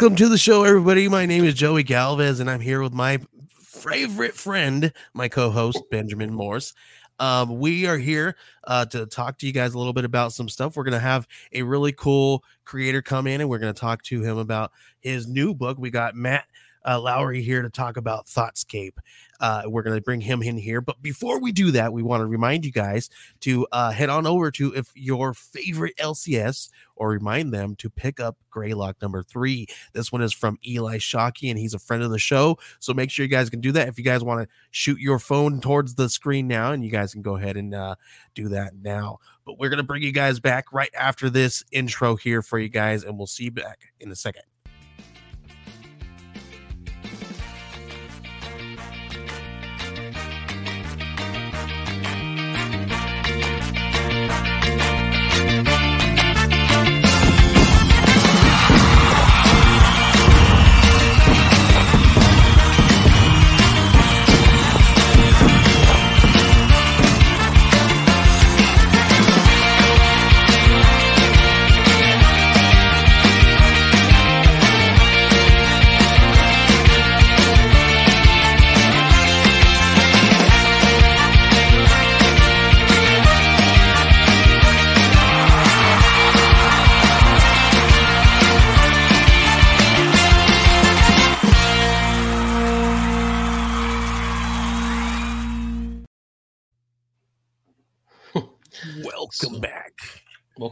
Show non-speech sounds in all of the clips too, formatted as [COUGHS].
Welcome to the show, everybody. My name is Joey Galvez, and I'm here with my favorite friend, my co-host Benjamin Morse. Um, we are here uh, to talk to you guys a little bit about some stuff. We're gonna have a really cool creator come in, and we're gonna talk to him about his new book. We got Matt uh, Lowery here to talk about Thoughtscape. Uh, we're going to bring him in here. But before we do that, we want to remind you guys to uh, head on over to if your favorite LCS or remind them to pick up Greylock number three. This one is from Eli Shockey, and he's a friend of the show. So make sure you guys can do that. If you guys want to shoot your phone towards the screen now, and you guys can go ahead and uh, do that now. But we're going to bring you guys back right after this intro here for you guys, and we'll see you back in a second.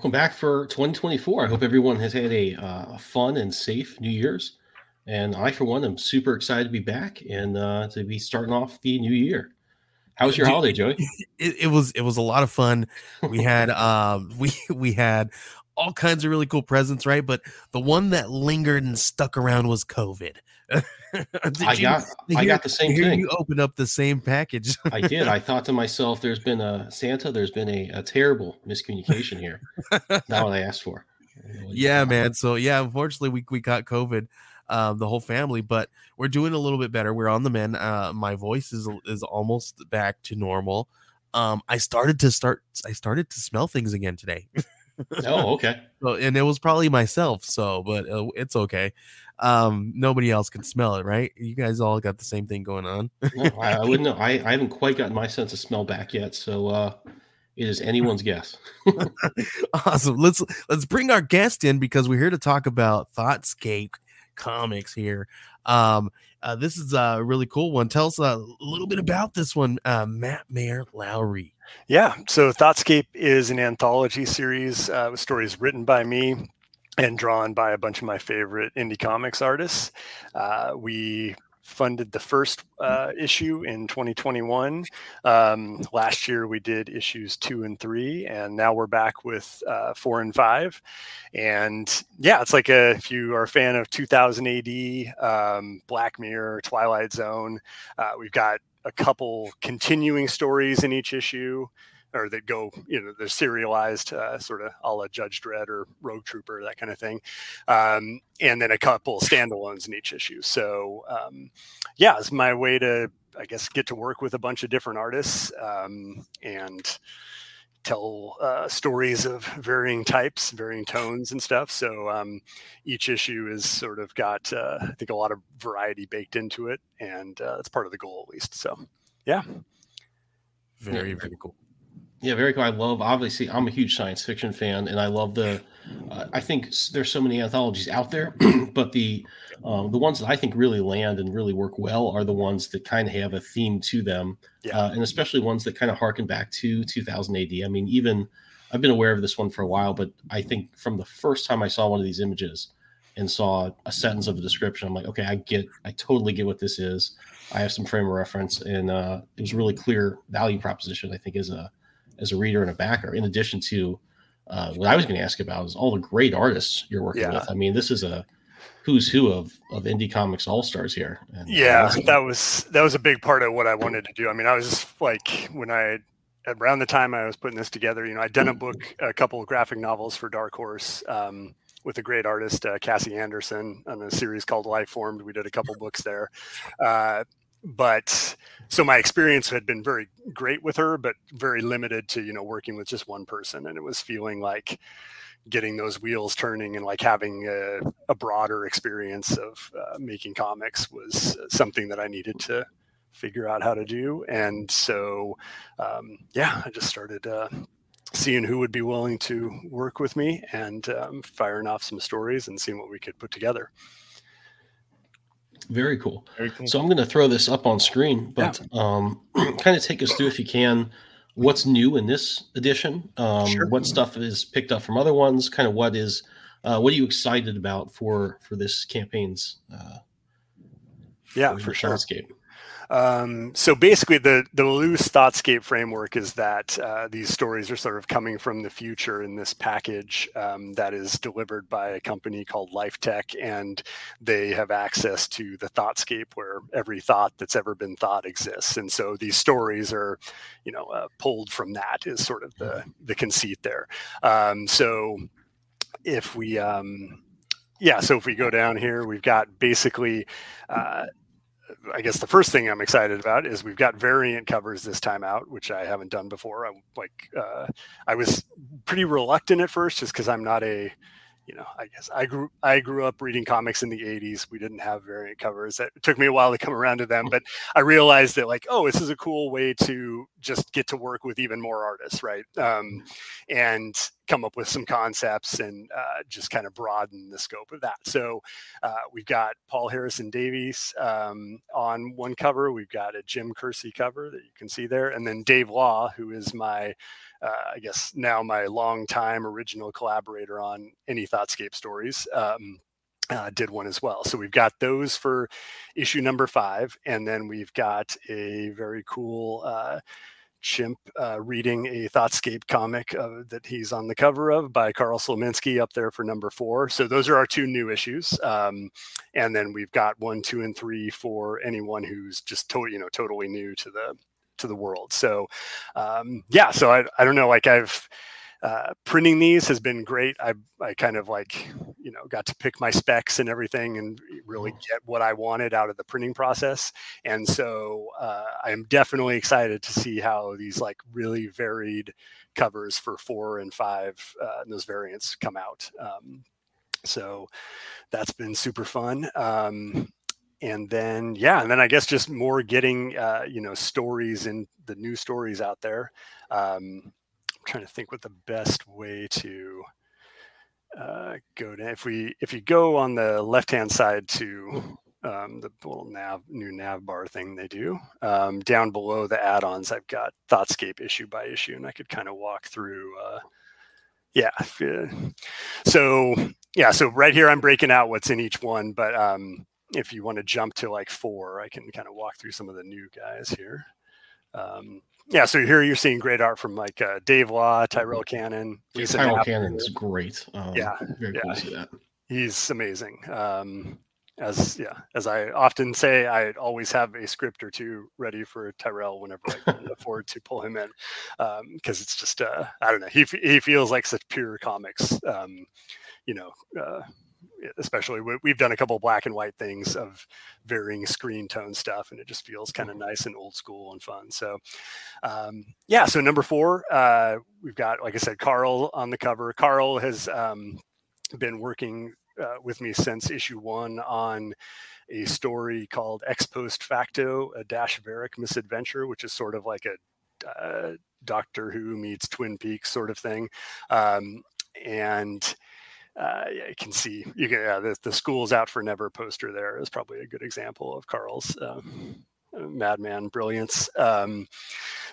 Welcome back for 2024. I hope everyone has had a uh, fun and safe New Year's. And I, for one, am super excited to be back and uh, to be starting off the new year. How was your holiday, Joey? [LAUGHS] It, it was it was a lot of fun. We had [LAUGHS] um [LAUGHS] we we had all kinds of really cool presents, right? But the one that lingered and stuck around was COVID. [LAUGHS] I you, got I hear- got the same thing. You opened up the same package. [LAUGHS] I did. I thought to myself, "There's been a Santa. There's been a, a terrible miscommunication here." [LAUGHS] Not what I asked for. yeah, man. So yeah, unfortunately, we we got COVID, um, the whole family, but we're doing a little bit better. We're on the mend. Uh, my voice is is almost back to normal. Um, I started to start. I started to smell things again today. Oh, okay. So, and it was probably myself. So, but uh, it's okay. Um, nobody else can smell it, right? You guys all got the same thing going on. [LAUGHS] No, I, I wouldn't know. I, I haven't quite gotten my sense of smell back yet, so uh, it is anyone's guess. [LAUGHS] awesome. Let's let's bring our guest in because we're here to talk about Thoughtscape comics here. Um, uh, this is a really cool one. Tell us a little bit about this one, uh, Matt Mair Lowery. Yeah. So Thoughtscape is an anthology series uh, with stories written by me and drawn by a bunch of my favorite indie comics artists. Uh, we funded the first uh, issue in 2021. Um, last year we did issues two and three, and now we're back with uh, four and five. And yeah, it's like a, if you are a fan of 2000 AD, um, Black Mirror, Twilight Zone, uh, we've got a couple continuing stories in each issue or that go, you know, they're serialized, uh, sort of a la Judge Dredd or Rogue Trooper, that kind of thing. Um, and then a couple standalones in each issue. So, um, yeah, it's my way to, I guess, get to work with a bunch of different artists um, and tell uh, stories of varying types, varying tones, and stuff. So um, each issue is sort of got, uh, I think, a lot of variety baked into it, and uh, that's part of the goal, at least. So, yeah, very very cool. Yeah, very cool. I love obviously I'm a huge science fiction fan, and I love the. Uh, I think there's so many anthologies out there, [CLEARS THROAT] but the um, the ones that I think really land and really work well are the ones that kind of have a theme to them, yeah. uh, and especially ones that kind of harken back to 2000 AD. I mean, even I've been aware of this one for a while, but I think from the first time I saw one of these images and saw a sentence of a description, I'm like, okay, I get, I totally get what this is. I have some frame of reference, and uh, it was really clear value proposition. I think is a as a reader and a backer, in addition to uh, what I was going to ask about is all the great artists you're working yeah. with. I mean, this is a who's who of of indie comics all stars here. And, uh, yeah, that was that was a big part of what I wanted to do. I mean, I was just like when I around the time I was putting this together, you know, I'd done a book, a couple of graphic novels for Dark Horse. Um, with a great artist, uh, Cassie Anderson, on a series called Life Formed. We did a couple books there. Uh, but so my experience had been very great with her, but very limited to, you know, working with just one person. And it was feeling like getting those wheels turning and like having a, a broader experience of uh, making comics was something that I needed to figure out how to do. And so, um, yeah, I just started uh, seeing who would be willing to work with me and um, firing off some stories and seeing what we could put together. Very cool. Very cool. So I'm going to throw this up on screen, but yeah. um, [CLEARS THROAT] kind of take us through, if you can, what's new in this edition. Um, sure. What stuff is picked up from other ones? Kind of what is, uh, what are you excited about for for this campaign's? Uh, yeah, for sure. Landscape? Um, so basically, the the loose Thoughtscape framework is that uh, these stories are sort of coming from the future in this package um, that is delivered by a company called LifeTech, and they have access to the Thoughtscape where every thought that's ever been thought exists. And so these stories are, you know, uh, pulled from that is sort of the the conceit there. Um, so if we um, yeah, so if we go down here, we've got basically uh, I guess the first thing I'm excited about is we've got variant covers this time out, which I haven't done before. I'm like, uh, I was pretty reluctant at first, just because I'm not a you know, I guess I grew I grew up reading comics in the 80s. We didn't have variant covers. It took me a while to come around to them, but I realized that like, oh, this is a cool way to just get to work with even more artists, right? Um, and come up with some concepts and uh, just kind of broaden the scope of that. So uh, we've got Paul Harrison Davies um, on one cover. We've got a Jim Kersey cover that you can see there, and then Dave Law, who is my uh, I guess now my longtime original collaborator on any Thoughtscape stories. Um, uh, did one as well. So we've got those for issue number five, and then we've got a very cool uh, chimp uh, reading a Thoughtscape comic uh, that he's on the cover of by Carl Slonimsky up there for number four. So those are our two new issues, um, and then we've got one, two, and three for anyone who's just totally, you know, totally new to the to the world. So, um, yeah, so I, I don't know, like I've, uh, printing these has been great. I, I kind of like, you know, got to pick my specs and everything and really mm-hmm. get what I wanted out of the printing process. And so uh, I am definitely excited to see how these like really varied covers for four and five, uh, and those variants come out. Um, so that's been super fun. Um, and then yeah and then i guess just more getting uh, you know stories and the new stories out there. Um, i'm trying to think what the best way to uh, go to if we if you go on the left hand side to um, the little nav new nav bar thing they do um, down below the add-ons i've got thoughtscape issue by issue and i could kind of walk through uh, yeah so yeah so right here i'm breaking out what's in each one but um, if you want to jump to like four, I can kind of walk through some of the new guys here. Um, yeah, so here you're seeing great art from like uh, Dave Law, Tyrell Cannon. Lisa Tyrell Cannon is great. Um, yeah, very yeah. cool to see that. He's amazing. Um, as yeah, as I often say, I always have a script or two ready for Tyrell whenever I can [LAUGHS] afford to pull him in, because um, it's just uh, I don't know. He he feels like such pure comics, um, you know, uh, especially we've done a couple black and white things of varying screen tone stuff and it just feels kind of nice and old school and fun. So um, yeah so number four uh, we've got like i said carl on the cover. Carl has um, been working uh, with me since issue one on a story called ex post facto a dash Varric misadventure which is sort of like a uh, doctor who meets twin peaks sort of thing. Um, and uh, yeah, you can see you can yeah, the, the school's out for never poster there is probably a good example of Carl's um, madman brilliance. Um,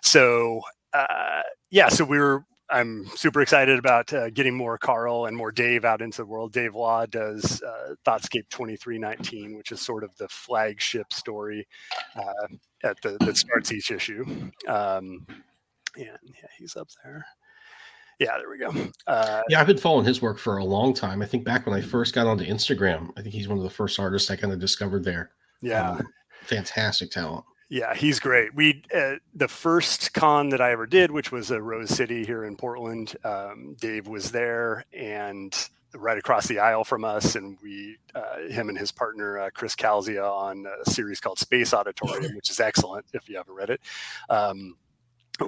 so uh, yeah, so we were I'm super excited about uh, getting more Carl and more Dave out into the world. Dave Law does uh, Thoughtscape 2319, which is sort of the flagship story uh, at the that starts each issue. Um, and yeah, he's up there. Yeah, there we go. Uh, yeah, I've been following his work for a long time. I think back when I first got onto Instagram, I think he's one of the first artists I kind of discovered there. Yeah, um, fantastic talent. Yeah, he's great. We uh, the first con that I ever did, which was a Rose City here in Portland. Um, Dave was there, and right across the aisle from us, and we, uh, him and his partner uh, Chris Calzia, on a series called Space Auditorium, which is excellent if you haven't read it. Um,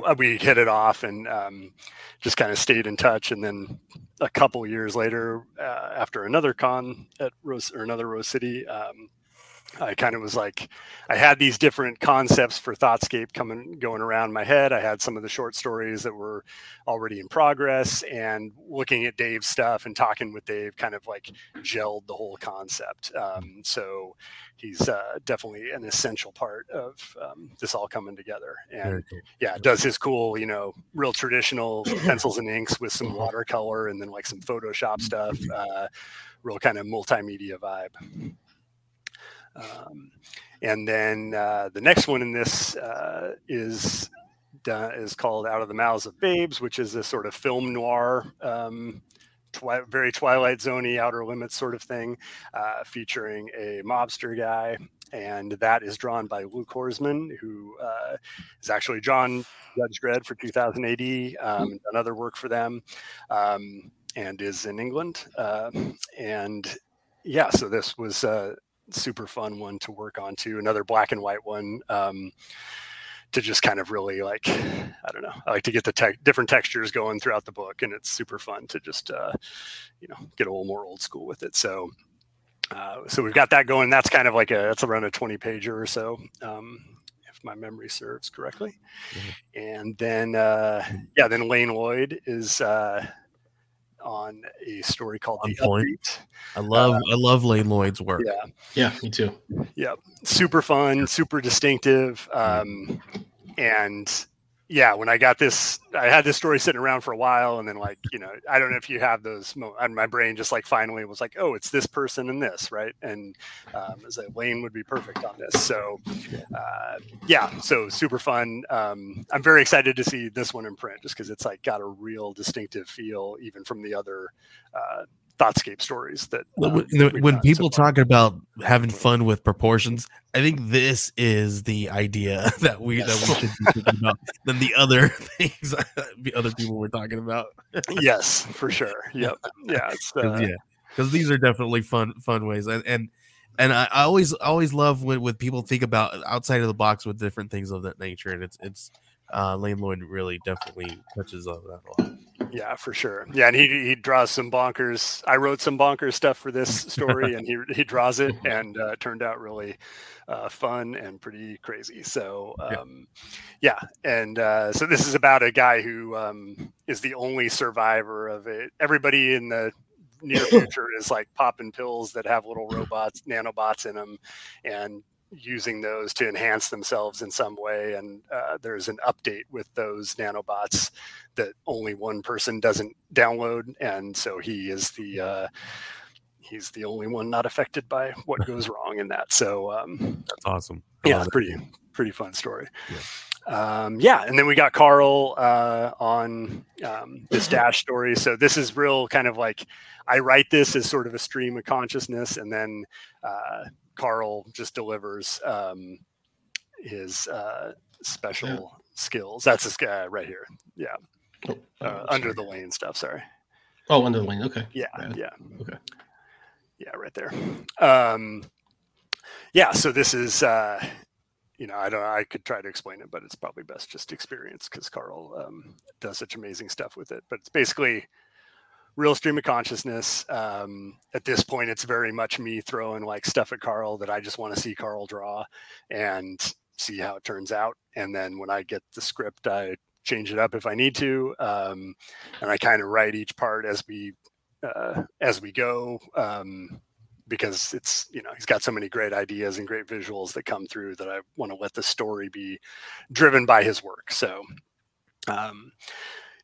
[LAUGHS] we hit it off and um, just kind of stayed in touch. And then a couple years later, uh, after another con at Rose or another Rose City, um, I kind of was like, I had these different concepts for Thoughtscape coming going around my head. I had some of the short stories that were already in progress, and looking at Dave's stuff and talking with Dave kind of like gelled the whole concept. Um, so he's uh, definitely an essential part of um, this all coming together. And cool. yeah, does his cool, you know, real traditional pencils and inks with some mm-hmm. watercolor and then like some Photoshop stuff. Uh, real kind of multimedia vibe. Um, and then uh, the next one in this uh, is is called Out of the Mouths of Babes, which is a sort of film noir, um, twi- very Twilight Zoney, Outer Limits sort of thing, uh, featuring a mobster guy. And that is drawn by Luke Horsman, who uh, is actually drawn Judge Dredd for 2000 AD, um, done other work for them, um, and is in England. Uh, and yeah, so this was uh, super fun one to work on too. Another black and white one um, to just kind of really like, I don't know, I like to get the te- different textures going throughout the book, and it's super fun to just, uh, you know, get a little more old school with it. So, uh, so we've got that going. That's kind of like a that's around a twenty pager or so. Um, if my memory serves correctly, mm-hmm. and then uh, yeah, then Lane Lloyd is uh, on a story called on The point. Upbeat. I love uh, I love Lane Lloyd's work. Yeah, yeah, me too. Yeah, super fun, super distinctive, um, and yeah, when I got this, I had this story sitting around for a while, and then like you know, I don't know if you have those. And my brain just like finally was like, oh, it's this person and this, right? And um, I like, Lane would be perfect on this. So uh, yeah, so super fun. Um, I'm very excited to see this one in print, just because it's like got a real distinctive feel, even from the other uh, Thoughtscape stories that uh, when, when people so talk about having fun with proportions, I think this is the idea [LAUGHS] that we yes. that we should be thinking about than the other [LAUGHS] things [LAUGHS] the other people were talking about. yes, for sure. Yep. Yeah. Uh, yeah. Because these are definitely fun fun ways, and and and I, I always always love when, when people think about outside of the box with different things of that nature, and it's it's uh, Lane Lloyd really definitely touches on that a lot. Yeah, for sure. Yeah, and he he draws some bonkers. I wrote some bonkers stuff for this story, and he [LAUGHS] he draws it, and uh, it turned out really uh, fun and pretty crazy. So um, yeah. yeah, and uh, so this is about a guy who um, is the only survivor of it. Everybody in the near [COUGHS] future is like popping pills that have little robots, nanobots in them, and using those to enhance themselves in some way. And uh, there's an update with those nanobots that only one person doesn't download, and so he is the uh, he's the only one not affected by what [LAUGHS] goes wrong in that. So um, that's awesome. yeah, pretty pretty fun story. Yeah. Um, yeah, and then we got Carl uh, on um, this [LAUGHS] dash story. So this is real kind of like I write this as sort of a stream of consciousness, and then uh, Carl just delivers um, his uh, special yeah. skills. That's this guy right here. Yeah. Oh, oh, uh, under the lane stuff. Sorry. Oh, under the lane. Okay. Yeah. Yeah. Okay. yeah, right there. Um, yeah, so this is uh, you know, I don't. I could try to explain it, but it's probably best just experience because Carl um, does such amazing stuff with it. But it's basically real stream of consciousness. Um, at this point, it's very much me throwing like stuff at Carl that I just want to see Carl draw and see how it turns out. And then when I get the script, I change it up if I need to, um, and I kind of write each part as we uh, as we go. Um, because it's you know he's got so many great ideas and great visuals that come through that I want to let the story be driven by his work. So, um,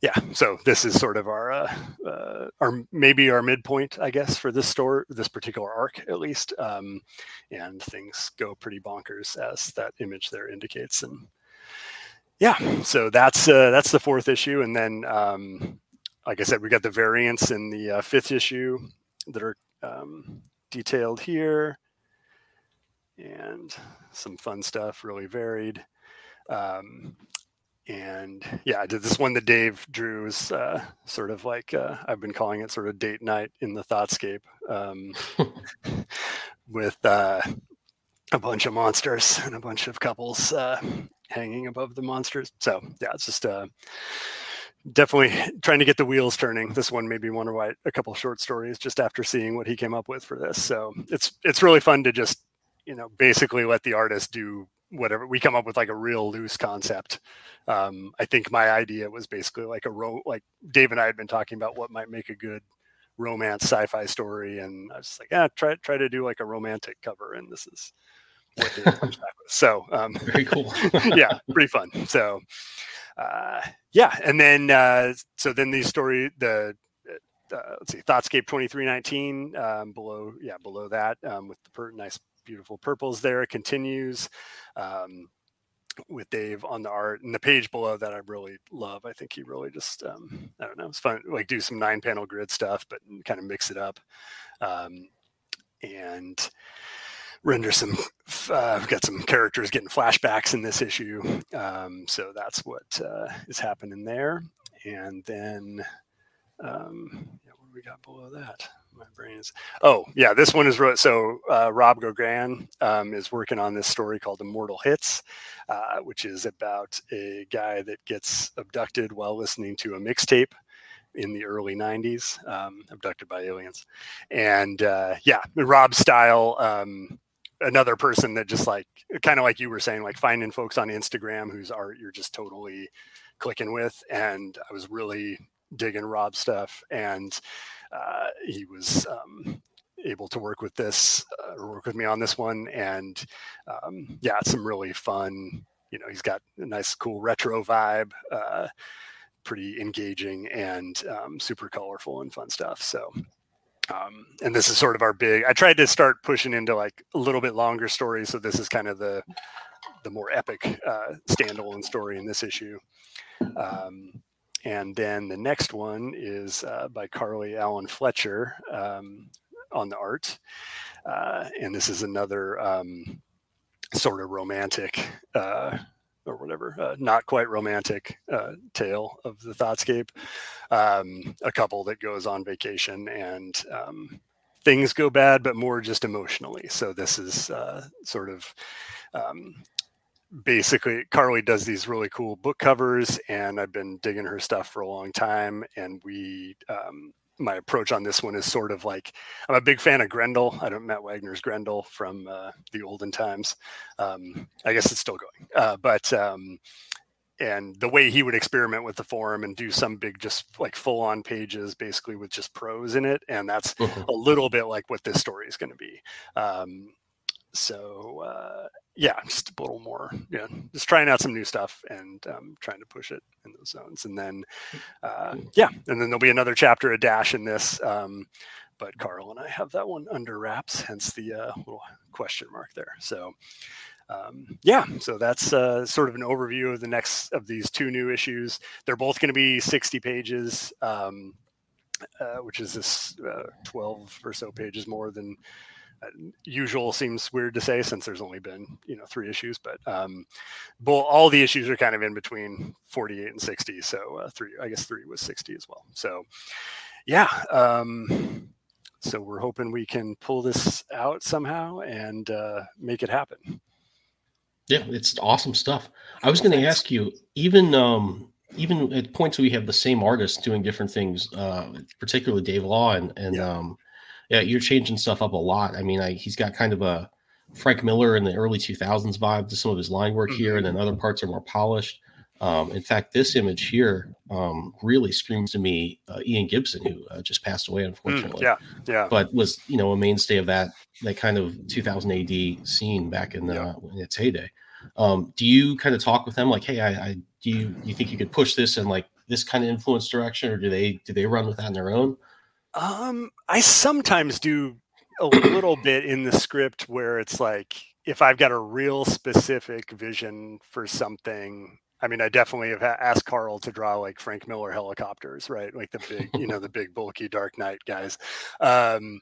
yeah, so this is sort of our uh, uh, our maybe our midpoint, I guess, for this store, this particular arc at least, um, and things go pretty bonkers as that image there indicates. And yeah, so that's uh, that's the fourth issue, and then um, like I said, we got the variants in the uh, fifth issue that are um, detailed here and some fun stuff, really varied. Um, and yeah, I did this one that Dave drew is uh, sort of like uh, I've been calling it sort of date night in the Thoughtscape um, [LAUGHS] with uh, a bunch of monsters and a bunch of couples uh, hanging above the monsters. So yeah, it's just uh, definitely trying to get the wheels turning. This one made me want to write a couple short stories just after seeing what he came up with for this. So it's it's really fun to just you know basically let the artist do whatever we come up with like a real loose concept. Um, I think my idea was basically like a ro like Dave and I had been talking about what might make a good romance sci-fi story, and I was like, yeah, try try to do like a romantic cover, and this is what they back with. So um, [LAUGHS] very cool. [LAUGHS] yeah, pretty fun. So uh, yeah, and then uh, so then the story the uh, let's see Thoughtscape twenty three nineteen um, below yeah below that um, with the per- nice beautiful purples there it continues. Um, with Dave on the art and the page below that I really love. I think he really just um, I don't know, it's fun like do some nine panel grid stuff, but kind of mix it up. Um, and render some uh, we've got some characters getting flashbacks in this issue um, so that's what uh, is happening there and then um, yeah, what do we got below that my brain is oh yeah this one is so uh, rob gauguin um, is working on this story called immortal hits uh, which is about a guy that gets abducted while listening to a mixtape in the early 90s um, abducted by aliens. And uh, yeah rob style um, another person that just like kind of like you were saying like finding folks on instagram whose art you're just totally clicking with. And i was really digging rob stuff. And uh, he was um, able to work with this uh, work with me on this one and um, yeah it's some really fun you know he's got a nice cool retro vibe uh, pretty engaging and um, super colorful and fun stuff. So um, and this is sort of our big i tried to start pushing into like a little bit longer stories so this is kind of the the more epic uh, standalone story in this issue. Um, and then the next one is uh, by carly allen fletcher um, on the art uh, and this is another um, sort of romantic uh, or whatever, uh, not quite romantic uh, tale of the Thoughtscape. Um, a couple that goes on vacation and um, things go bad, but more just emotionally. So this is uh, sort of um, basically Carly does these really cool book covers, and I've been digging her stuff for a long time, and we um, my approach on this one is sort of like I'm a big fan of Grendel. I don't Matt Wagner's Grendel from uh, the olden times. Um, I guess it's still going, uh, but um, and the way he would experiment with the forum and do some big just like full on pages basically with just prose in it and that's mm-hmm. a little bit like what this story is going to be um, so uh, yeah, just a little more, yeah, just trying out some new stuff and um, trying to push it in those zones. And then, uh, yeah, and then there'll be another chapter, a dash in this. Um, but Carl and I have that one under wraps, hence the uh, little question mark there. So, um, yeah, so that's uh, sort of an overview of the next of these two new issues. They're both going to be 60 pages, um, uh, which is this uh, 12 or so pages more than usual seems weird to say since there's only been you know three issues but um all the issues are kind of in between 48 and 60 so uh, three i guess three was 60 as well so yeah um so we're hoping we can pull this out somehow and uh, make it happen. Yeah, it's awesome stuff. I was going to ask you, even um, even at points we have the same artists doing different things, uh, particularly Dave Law, and and yeah. um, yeah, you're changing stuff up a lot. I mean, I, he's got kind of a Frank Miller in the early 2000s vibe to some of his line work here, and then mm-hmm. other parts are more polished. Um, in fact, this image here um, really screams to me uh, Ian Gibson, who uh, just passed away, mm, unfortunately. Mm, yeah, yeah. But was you know a mainstay of that that kind of 2000 AD scene back in, the, yeah. in its heyday. Um, do you kind of talk with them like, hey, I, I do you do you think you could push this in like this kind of influence direction, or do they do they run with that on their own? Um, I sometimes do a little bit in the script where it's like if I've got a real specific vision for something I mean, I definitely have asked Carl to draw like Frank Miller helicopters, right? Like the big, you know, the [LAUGHS] big bulky Dark Knight guys. Um,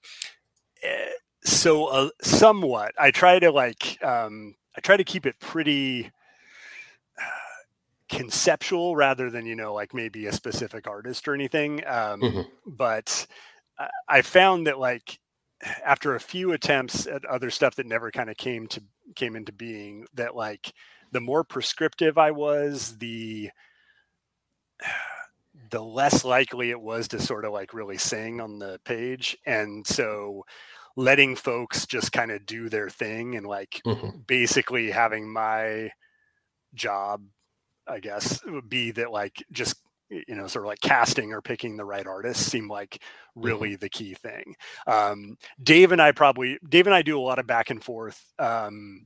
eh, so uh, somewhat, I try to like, um, I try to keep it pretty conceptual rather than you know like maybe a specific artist or anything. Um, mm-hmm. But I found that like after a few attempts at other stuff that never kind of came to came into being, that like the more prescriptive I was, the [SIGHS] the less likely it was to sort of like really sing on the page. And so letting folks just kind of do their thing and like mm-hmm. basically having my job, I guess, would be that like just you know sort of like casting or picking the right artist seemed like mm-hmm. really the key thing um, dave and i probably dave and i do a lot of back and forth um,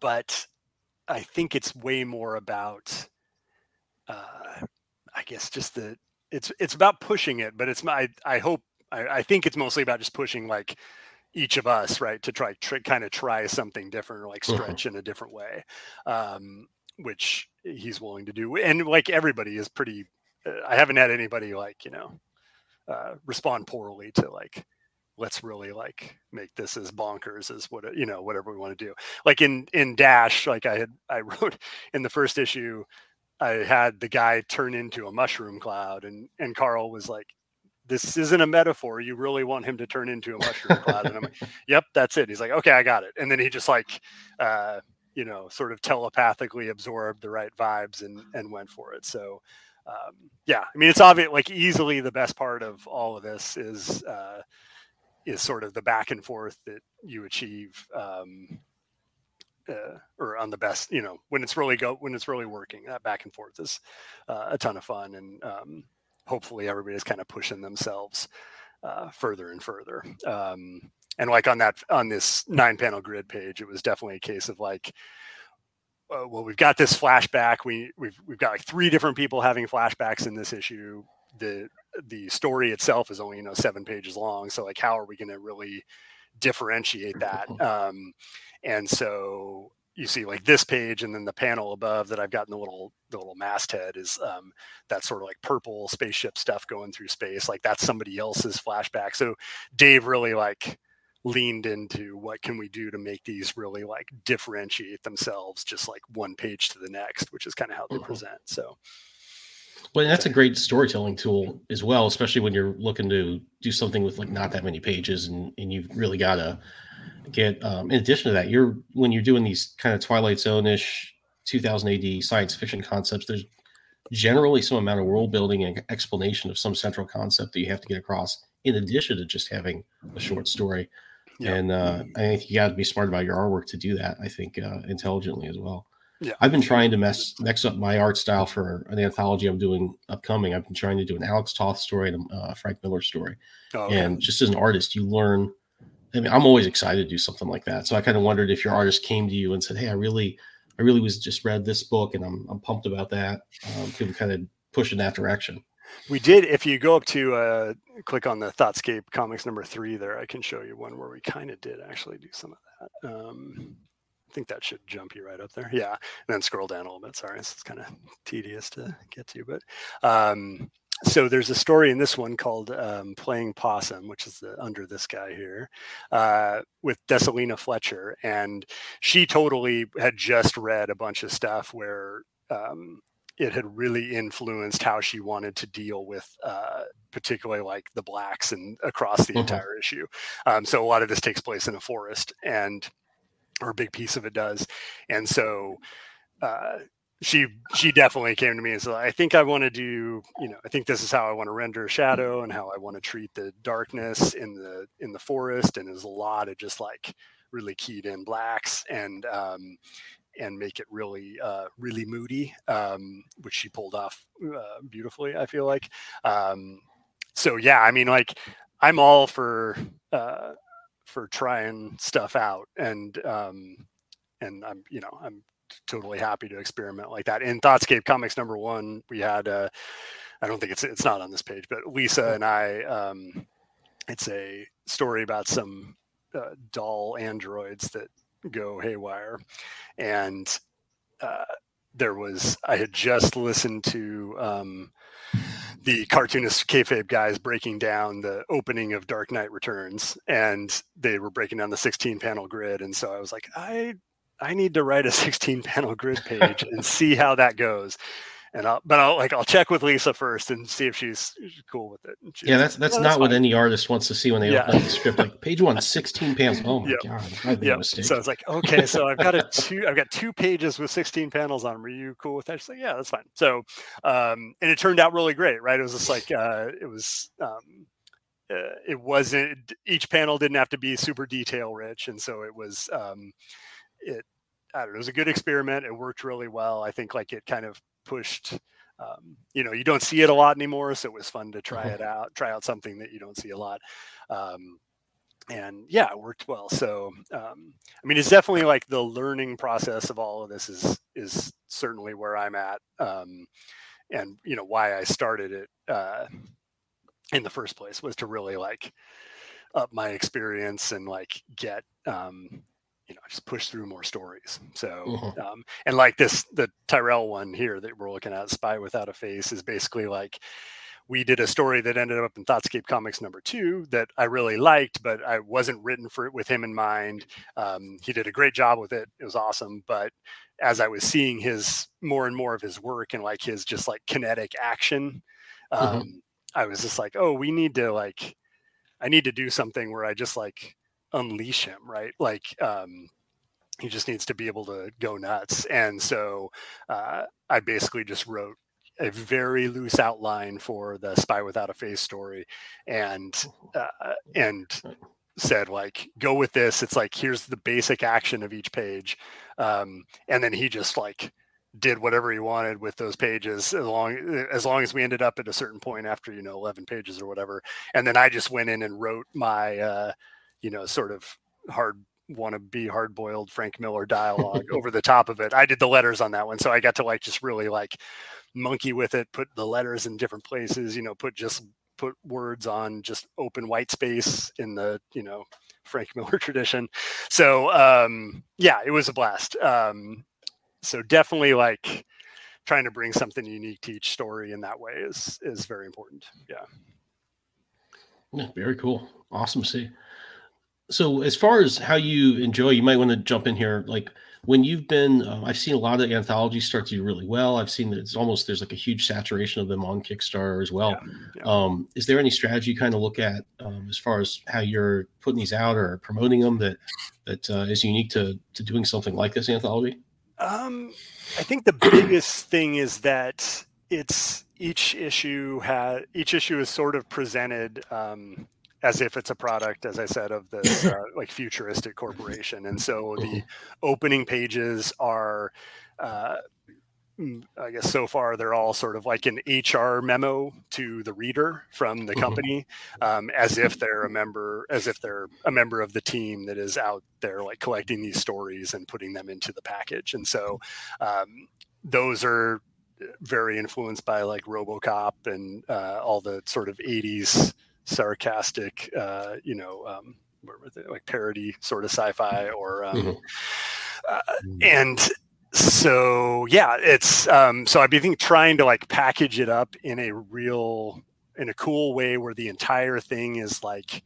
but I think it's way more about, uh, I guess, just the it's it's about pushing it, but it's my I hope I, I think it's mostly about just pushing like each of us right to try to kind of try something different or like mm-hmm. stretch mm-hmm. in a different way, um, which he's willing to do, and like everybody is pretty. Uh, I haven't had anybody like you know uh, respond poorly to like let's really like make this as bonkers as what you know whatever we want to do. Like in in dash like i had i [LAUGHS] wrote in the first issue i had the guy turn into a mushroom cloud and and carl was like this isn't a metaphor. You really want him to turn into a mushroom cloud. And i'm like [LAUGHS] yep that's it. He's like okay i got it. And then he just like uh you know sort of telepathically absorbed the right vibes and and went for it. So um, yeah i mean it's obvious like easily the best part of all of this is uh is sort of the back and forth that you achieve um, uh, or on the best you know when it's really go when it's really working. That back and forth is uh, a ton of fun and um, hopefully everybody's kind of pushing themselves uh, further and further. Um, and like on that on this nine panel grid page it was definitely a case of like uh, well we've got this flashback. We we've we've got like three different people having flashbacks in this issue. The the story itself is only you know seven pages long. So like how are we going to really differentiate that? Um, and so you see like this page and then the panel above that I've got in the little the little masthead is um, that sort of like purple spaceship stuff going through space. Like that's somebody else's flashback. So Dave really like leaned into what can we do to make these really like differentiate themselves just like one page to the next, which is kind of how they mm-hmm. present. So well, that's a great storytelling tool as well, especially when you're looking to do something with like not that many pages, and and you've really got to get. Um, in addition to that, you're when you're doing these kind of Twilight Zone ish 2000 AD science fiction concepts. There's generally some amount of world building and explanation of some central concept that you have to get across, in addition to just having a short story. And uh, I think you got to be smart about your artwork to do that. I think uh, intelligently as well. Yeah. I've been trying to mess mix up my art style for an anthology I'm doing upcoming. I've been trying to do an Alex Toth story and a uh, Frank Miller story. Oh, okay. And just as an artist, you learn. I mean, I'm always excited to do something like that. So I kind of wondered if your artist came to you and said, "Hey, I really, I really was just read this book and I'm I'm pumped about that." Um, to kind of push in that direction. We did. If you go up to uh, click on the Thoughtscape comics number three, there I can show you one where we kind of did actually do some of that. Um, I think that should jump you right up there. Yeah. And then scroll down a little bit. Sorry, it's kind of tedious to get to, but um, so there's a story in this one called um, "Playing Possum," which is the, under this guy here, uh, with Desalina Fletcher, and she totally had just read a bunch of stuff where um, it had really influenced how she wanted to deal with uh, particularly like the blacks and across the mm-hmm. entire issue. Um, so a lot of this takes place in a forest and or a big piece of it does. And so uh, she she definitely came to me and said i think i want to do you know i think this is how i want to render shadow and how i want to treat the darkness in the in the forest. And there's a lot of just like really keyed in blacks. And um and make it really uh really moody um which she pulled off uh, beautifully i feel like um so yeah i mean like i'm all for uh for trying stuff out and um and i'm you know i'm totally happy to experiment like that. In Thoughtscape Comics number one, we had uh, I don't think it's it's not on this page, but Lisa and I, um, it's a story about some uh, doll androids that go haywire, and uh, there was I had just listened to. Um, the cartoonist kayfabe guys breaking down the opening of Dark Knight Returns, and they were breaking down the 16 panel grid. And so I was like, I I need to write a [LAUGHS] 16 panel grid page and see how that goes. And I'll, but I'll like I'll check with Lisa first and see if she's, cool with it. yeah, that's that's not that's what any artist wants to see when they yeah. open the script. Like [LAUGHS] page one, 16 panels. Oh my yep. god, yeah. So I was like, okay, so I've got a two, I've got two pages with 16 panels on them. Are you cool with that? She's like, yeah, that's fine. So, um, and it turned out really great, right? It was just like uh, it was. Um, uh, it wasn't each panel didn't have to be super detail rich and so it was um, it I don't know, it was a good experiment. It worked really well. I think like it kind of pushed um, you know, you don't see it a lot anymore, so it was fun to try uh-huh. it out, try out something that you don't see a lot. Um, and yeah, it worked well. So, um, I mean, it's definitely like the learning process of all of this is is certainly where I'm at, um, and you know why I started it uh, in the first place was to really like up my experience and like get um, you know just push through more stories so mm-hmm. um, and like this the tyrell one here that we're looking at spy without a face is basically like we did a story that ended up in thoughtscape comics number two that i really liked but i wasn't written for it with him in mind um, he did a great job with it it was awesome but as i was seeing his more and more of his work and like his just like kinetic action mm-hmm. um, mm-hmm. i was just like oh we need to like i need to do something where i just like unleash him, right? Like um, he just needs to be able to go nuts. And so uh, I basically just wrote a very loose outline for the Spy Without a Face story, and uh, and said like go with this. It's like here's the basic action of each page, um, and then he just like did whatever he wanted with those pages as long as long as we ended up at a certain point after you know 11 pages or whatever and then i just went in and wrote my uh you know, sort of hard want to be hard boiled Frank Miller dialogue over the top of it. I did the letters on that one. So I got to like just really like monkey with it, put the letters in different places, you know, put just put words on just open white space in the, you know, Frank [LAUGHS] Miller tradition. So um yeah, it was a blast. Um so definitely like trying to bring something unique to each story in that way is is very important. Yeah. Yeah, very cool. Awesome to see so as far as how you enjoy you might want to jump in here like when you've been uh, i've seen a lot of anthologies start to do really well. I've seen that it's almost there's like a huge saturation of them on kickstarter as well. Yeah, yeah. Um, is there any strategy you kind of look at um, as far as how you're putting these out or promoting them that that uh, is unique to to doing something like this anthology? Um, i think the biggest thing is that it's each issue has each issue is sort of presented um, as if it's a product, as I said, of this [LAUGHS] uh, like futuristic corporation. And so the mm-hmm. opening pages are, uh, mm, I guess so far they're all sort of like an HR memo to the reader from the mm-hmm. company, um, as if they're a member, as if they're a member of the team that is out there like collecting these stories and putting them into the package. And so um, those are very influenced by like RoboCop and uh, all the sort of 80s sarcastic, uh, you know, um, like parody sort of sci-fi or, um, mm-hmm. uh, mm. and so yeah, it's um, so I've been trying to like package it up in a real, in a cool way where the entire thing is like.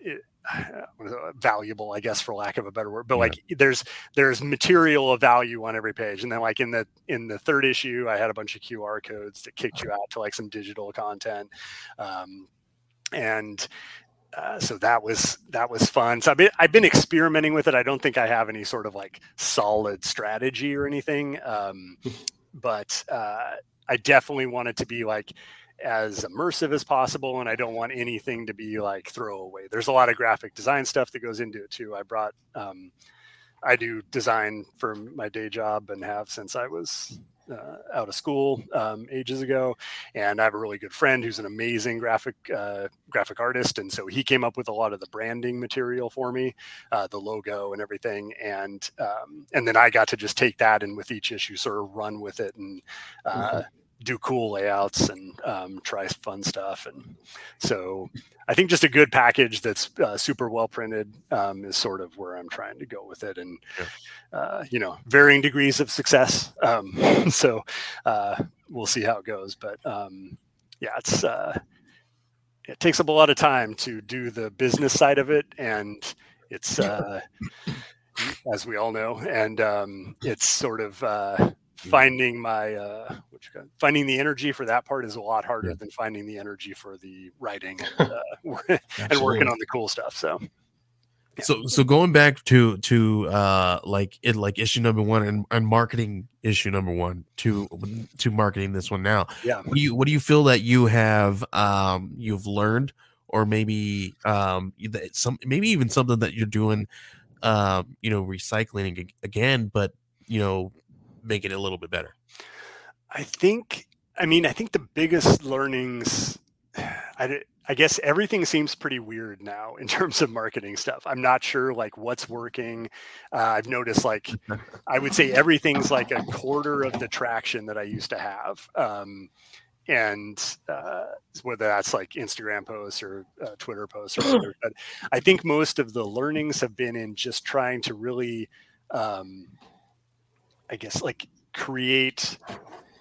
It, [SIGHS] valuable i guess for lack of a better word but yeah. like there's there's material of value on every page and then like in the in the third issue i had a bunch of qr codes that kicked you out to like some digital content um, and uh, so that was that was fun. So I've been I've been experimenting with it. I don't think I have any sort of like solid strategy or anything, um, but uh, I definitely want it to be like as immersive as possible, and I don't want anything to be like throwaway. There's a lot of graphic design stuff that goes into it too. I brought um, I do design for my day job and have since I was uh, out of school um, ages ago, and I have a really good friend who's an amazing graphic uh, graphic artist, and so he came up with a lot of the branding material for me, uh, the logo and everything, and um, and then I got to just take that and with each issue sort of run with it and. Uh, mm-hmm do cool layouts and um, try fun stuff. And so I think just a good package that's uh, super well printed um, is sort of where I'm trying to go with it. And, yeah. uh, you know, varying degrees of success. Um, [LAUGHS] so uh, we'll see how it goes. But um, yeah, it's, uh, it takes up a lot of time to do the business side of it. And it's, uh, as we all know, and um, it's sort of, uh, finding my uh which finding the energy for that part is a lot harder yeah. than finding the energy for the writing and, [LAUGHS] uh, [LAUGHS] and working on the cool stuff so yeah. so so going back to to uh like it like issue number one and, and marketing issue number one to to marketing this one now yeah what do you what do you feel that you have um you've learned or maybe um that some maybe even something that you're doing um you know recycling again but you know make it a little bit better? I think, I mean, I think the biggest learnings, [SIGHS] I, I guess everything seems pretty weird now in [LAUGHS] terms of marketing stuff. I'm not sure like what's working. Uh, I've noticed like [LAUGHS] I would say everything's like a quarter of the traction that I used to have. Um, and uh, whether that's like Instagram posts or uh, Twitter posts or whatever. But I think most of the learnings have been in just trying to really um, I guess like create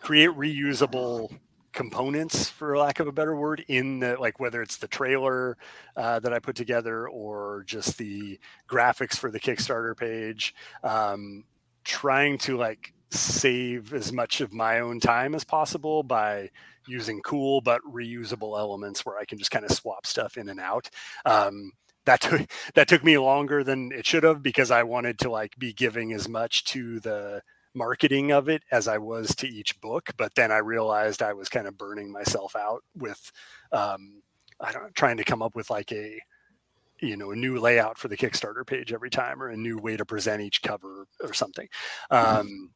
create reusable components for lack of a better word in the like whether it's the trailer uh, that i put together or just the graphics for the kickstarter page um, trying to like save as much of my own time as possible by using cool but reusable elements where i can just kind of swap stuff in and out. Um, that took that took me longer than it should have because i wanted to like be giving as much to the marketing of it as I was to each book. But then I realized I was kind of burning myself out with, um, I don't know, trying to come up with like a, you know, a new layout for the Kickstarter page every time or a new way to present each cover or something. Mm-hmm. Um,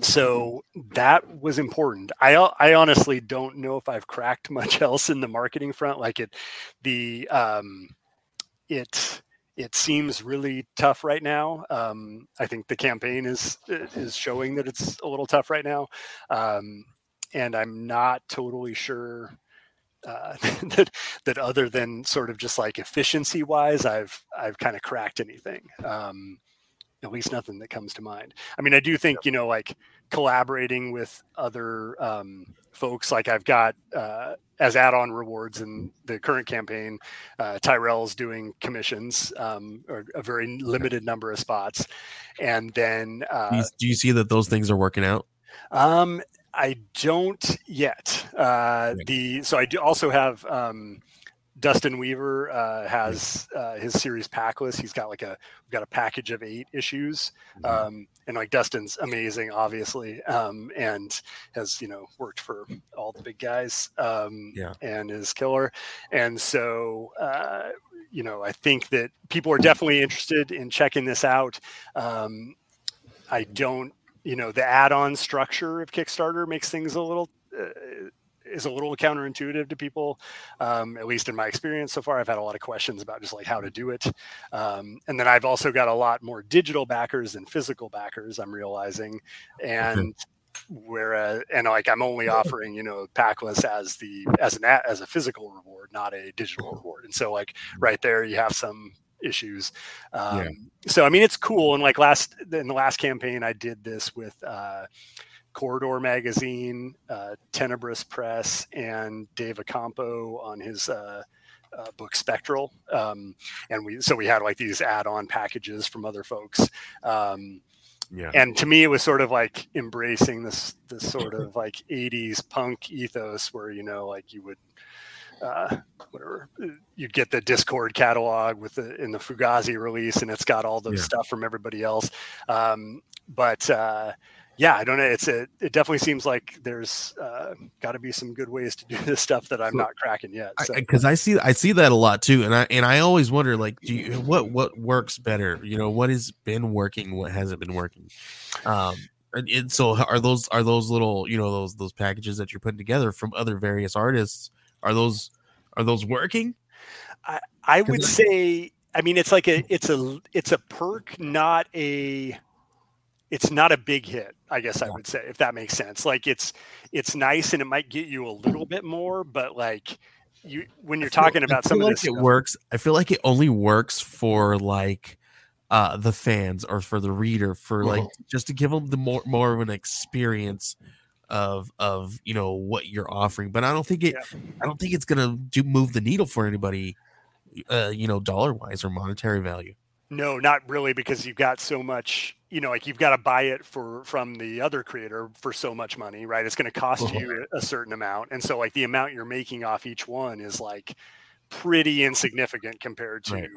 so that was important. I, I honestly don't know if I've cracked [LAUGHS] much else in the marketing front. Like it, the, um, it, it seems really tough right now. Um, I think the campaign is is showing that it's a little tough right now, um, and I'm not totally sure uh, [LAUGHS] that that other than sort of just like efficiency wise, I've I've kind of cracked anything. Um, at least nothing that comes to mind. I mean, I do think you know like collaborating with other um, folks. Like I've got uh, as add-on rewards in the current campaign, uh, Tyrell's doing commissions, um, or a very limited number of spots, and then uh, do, you, do you see that those things are working out? Um, I don't yet. Uh, the so I do also have um, Dustin Weaver uh, has uh, his series Packless. He's got like a we've got a package of eight issues, um, and like Dustin's amazing, obviously, um, and has you know worked for all the big guys, um, yeah. and is killer. And so uh, you know, I think that people are definitely interested in checking this out. Um, I don't, you know, the add-on structure of Kickstarter makes things a little uh, is a little counterintuitive to people. Um, at least in my experience so far, I've had a lot of questions about just like how to do it. Um, and then I've also got a lot more digital backers than physical backers. I'm realizing, and whereas and like I'm only offering you know packless as the as an as a physical reward, not a digital reward. And so like right there, you have some issues. Um, yeah. So I mean, it's cool. And like last in the last campaign, I did this with. Uh, Corridor Magazine, uh, Tenebris Press, and Dave Acampo on his uh, uh, book Spectral, um, and we so we had like these add-on packages from other folks. Um, Yeah. and to me it was sort of like embracing this this sort of [LAUGHS] like 80s punk ethos where you know like you would uh whatever you'd get the Dischord catalog with the in the fugazi release and it's got all the Yeah. stuff from everybody else um but uh yeah i don't know it's a it definitely seems like there's uh got to be some good ways to do this stuff that i'm So- not cracking yet so because I, see I see that a lot too, and I and I always wonder like, do you what what works better? You know, what has been working, what hasn't been working. Um, and, and so are those are those little you know those those packages that you're putting together from other various artists are those are those working? I I would I- say, I mean, it's like a, it's a, it's a perk, not a, it's not a big hit. I guess I would say, if that makes sense. Like it's, it's nice and it might get you a little bit more, but like you, when you're feel- talking about some of like this, it stuff- works. I feel like it only works for like uh the fans or for the reader for like Mhm. just to give them the more more of an experience of of you know what you're offering but i don't think it i don't think it's gonna do move the needle for anybody uh you know dollar wise or monetary value no, not really, because you've got so much, you know, like you've got to buy it for, from the other creator for so much money, right? It's going to cost Mhm. you a certain amount. And so like the amount you're making off each one is like pretty insignificant compared to Right.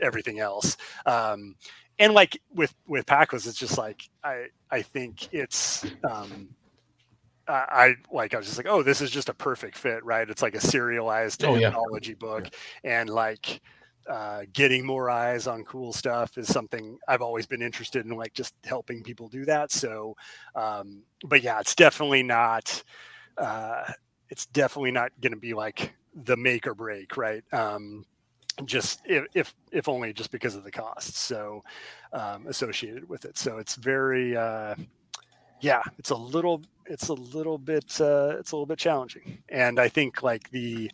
everything else. Um, and like with with Pacos, it's just like I I think it's um, I, like I was just like, oh, this is just a perfect fit, right? It's like a serialized Oh, yeah. anthology book, and like uh, getting more eyes on cool stuff is something I've always been interested in, like just helping people do that. So, um, but yeah, it's definitely not. Uh, it's definitely not going to be like the make or break, right? Um, just if, if if only just because of the costs so um, associated with it. So it's very uh, yeah, it's a little it's a little bit uh, it's a little bit challenging, and I think like the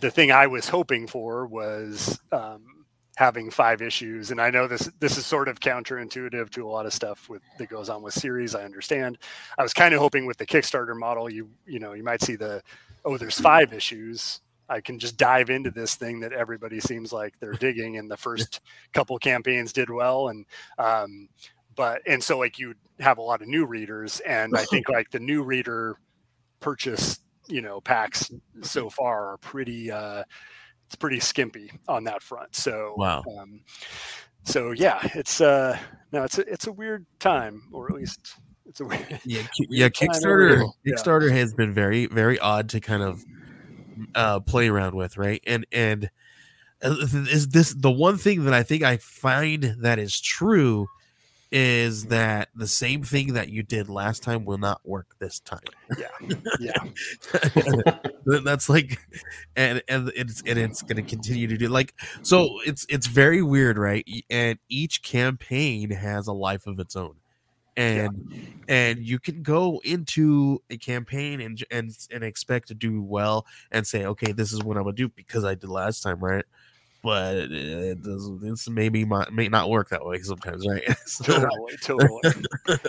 the thing I was hoping for was um, having five issues, and I know this this is sort of counterintuitive to a lot of stuff with that goes on with series. I understand. I was kind of hoping with the Kickstarter model, you you know you might see the oh there's five issues. I can just dive into this thing that everybody seems like they're digging, and the first couple campaigns did well, and um, but and so like you have a lot of new readers, and I think [LAUGHS] like the new reader purchase you know packs so far are pretty uh it's pretty skimpy on that front so Wow. um so yeah it's uh no it's a it's a weird time or at least it's a weird [LAUGHS] yeah [LAUGHS] Ki- yeah kickstarter. Yeah. kickstarter has been very very odd to kind of uh play around with right and and uh, is this the one thing that i think i find that is true is that the same thing that you did last time will not work this time. Yeah. Yeah. [LAUGHS] [LAUGHS] That's like and and it's and it's going to continue to do like so it's it's very weird right? And each campaign has a life of its own. And and you can go into a campaign and and and expect to do well and say okay this is what i'm gonna do because i did last time right but it, it doesn't this maybe might, may not work that way sometimes right [LAUGHS] [LAUGHS] So- totally totally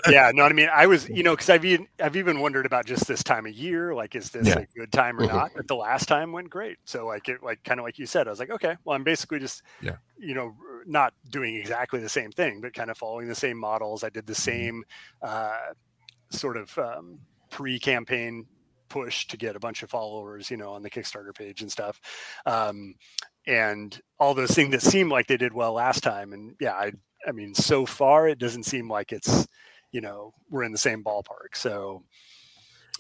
yeah no i mean i was you know because i've even i've even wondered about just this time of year like is this Yeah. a good time or Mhm. not but the last time went great so like it like kind of like you said i was like okay well i'm basically just Yeah. you know not doing exactly the same thing but kind of following the same models i did the Mm-hmm. same uh sort of um pre-campaign push to get a bunch of followers you know on the kickstarter page and stuff um and all those things that seemed like they did well last time. And yeah i i mean so far it doesn't seem like it's you know we're in the same ballpark. So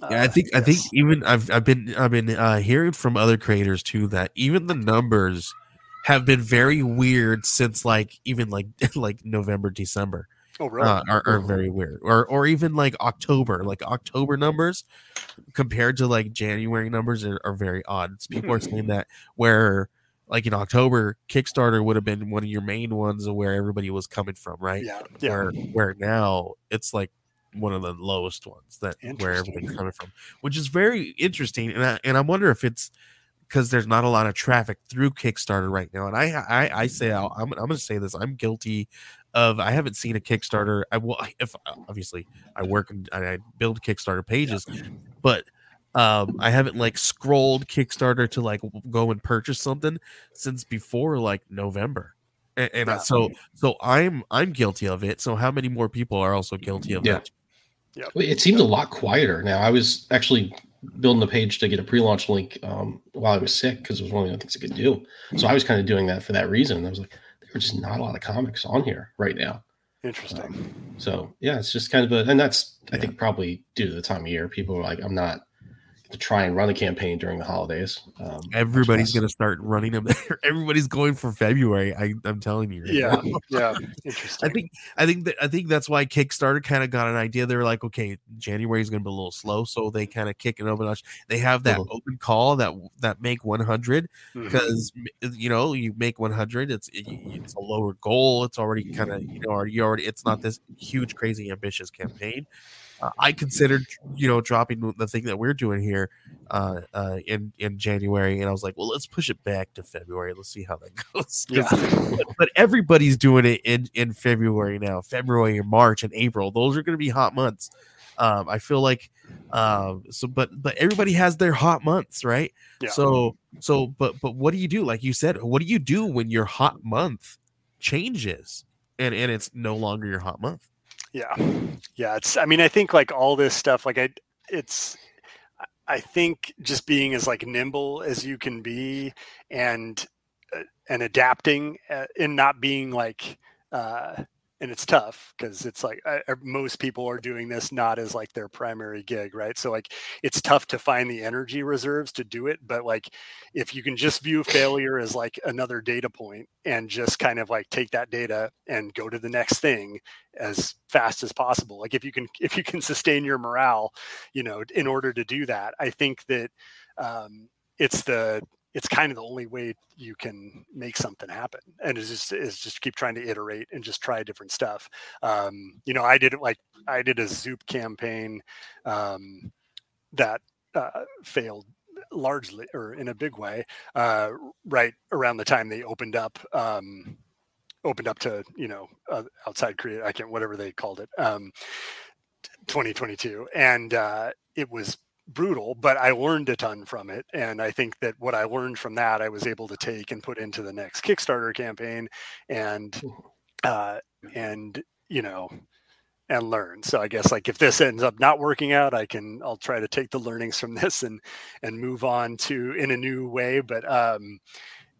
yeah i uh, think i think even i've i've been i've been uh hearing from other creators too that even the numbers have been very weird since like even like [LAUGHS] like november december oh really? uh, are, are very weird. Or or even like october like october numbers compared to like january numbers are, are very odd. People are saying that where like in october kickstarter would have been one of your main ones of where everybody was coming from right? Yeah. Yeah. Where where now it's like one of the lowest ones that where everything's coming from which is very interesting and i and i wonder if it's because there's not a lot of traffic through kickstarter right now and i i, I say I'll, i'm, I'm gonna say this i'm guilty of i haven't seen a kickstarter i will [LAUGHS] if obviously i work and i build kickstarter pages but Um, I haven't like scrolled Kickstarter to like go and purchase something since before like November. And, and yeah. so so I'm I'm guilty of it. So how many more people are also guilty of yeah. that? Yeah. It seems a lot quieter now. I was actually building the page to get a pre-launch link um, while I was sick because it was one of the things I could do. So I was kind of doing that for that reason. I was like, there are just not a lot of comics on here right now. Interesting. Um, so yeah, it's just kind of a, and that's I think probably due to the time of year. People are like, I'm not to try and run a campaign during the holidays. Um, Everybody's going to start running them. [LAUGHS] Everybody's going for February. I, am telling you. Right yeah, [LAUGHS] yeah. Interesting. I think I think that I think that's why Kickstarter kind of got an idea. They're like, okay, January is going to be a little slow, so they kind of kick it over. They have that mm-hmm. open call that that make 100 because mm-hmm. you know you make 100. It's it, it's a lower goal. It's already kind of you know already already. It's not this huge, crazy, ambitious campaign uh, I considered, you know, dropping the thing that we're doing here uh, uh, in in January, and I was like, well, let's push it back to February. Let's see how that [LAUGHS] goes. Yeah. but, but everybody's doing it in in February now. February and March and April. Those are going to be hot months. Um, I feel like um, so, but but everybody has their hot months, right? Yeah. So so, but but what do you do? Like you said, what do you do when your hot month changes and and it's no longer your hot month? Yeah. Yeah. It's, I mean, I think like all this stuff, like I, it's, I think just being as like nimble as you can be and, uh, and adapting uh, and not being like, uh, and it's tough because it's like uh, most people are doing this not as like their primary gig right? So like it's tough to find the energy reserves to do it but like if you can just view failure as like another data point and just kind of like take that data and go to the next thing as fast as possible like if you can [LAUGHS] if you can sustain your morale you know in order to do that i think that um it's the it's kind of the only way you can make something happen and is just is just keep trying to iterate and just try different stuff. Um, you know i did like i did a zoop campaign um, that uh, failed largely or in a big way uh, right around the time they opened up um, opened up to you know uh, outside create i can't whatever they called it um, 2022 and uh, it was brutal, but I learned a ton from it. And I think that what I learned from that, I was able to take and put into the next Kickstarter campaign and, uh, and, you know, and learn. So I guess like if this ends up not working out, I can, I'll try to take the learnings from [LAUGHS] this and, and move on to in a new way. But, um,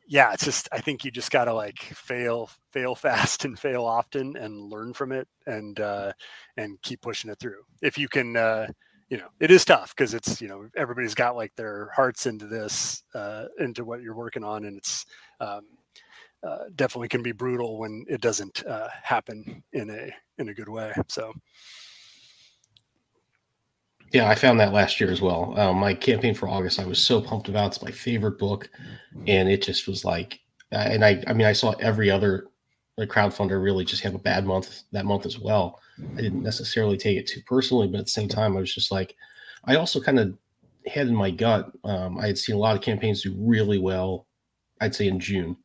yeah, it's just, I think you just got to like fail, fail [LAUGHS] fast and fail often and learn from it and, uh, and keep pushing it through. If you can, uh, you know it is tough because it's you know everybody's got like their hearts into this uh, into what you're working on and it's um, uh, definitely can be brutal when it doesn't uh, happen in a in a good way so. Yeah i found that last year as well. Um, my campaign for august i was so pumped about it's my favorite book and it just was like and i i mean i saw every other like crowdfunder really just have a bad month that month as well I didn't necessarily take it too personally, but at the same time, I was just like, I also kind of had in my gut, um, I had seen a lot of campaigns do really well, I'd say in June.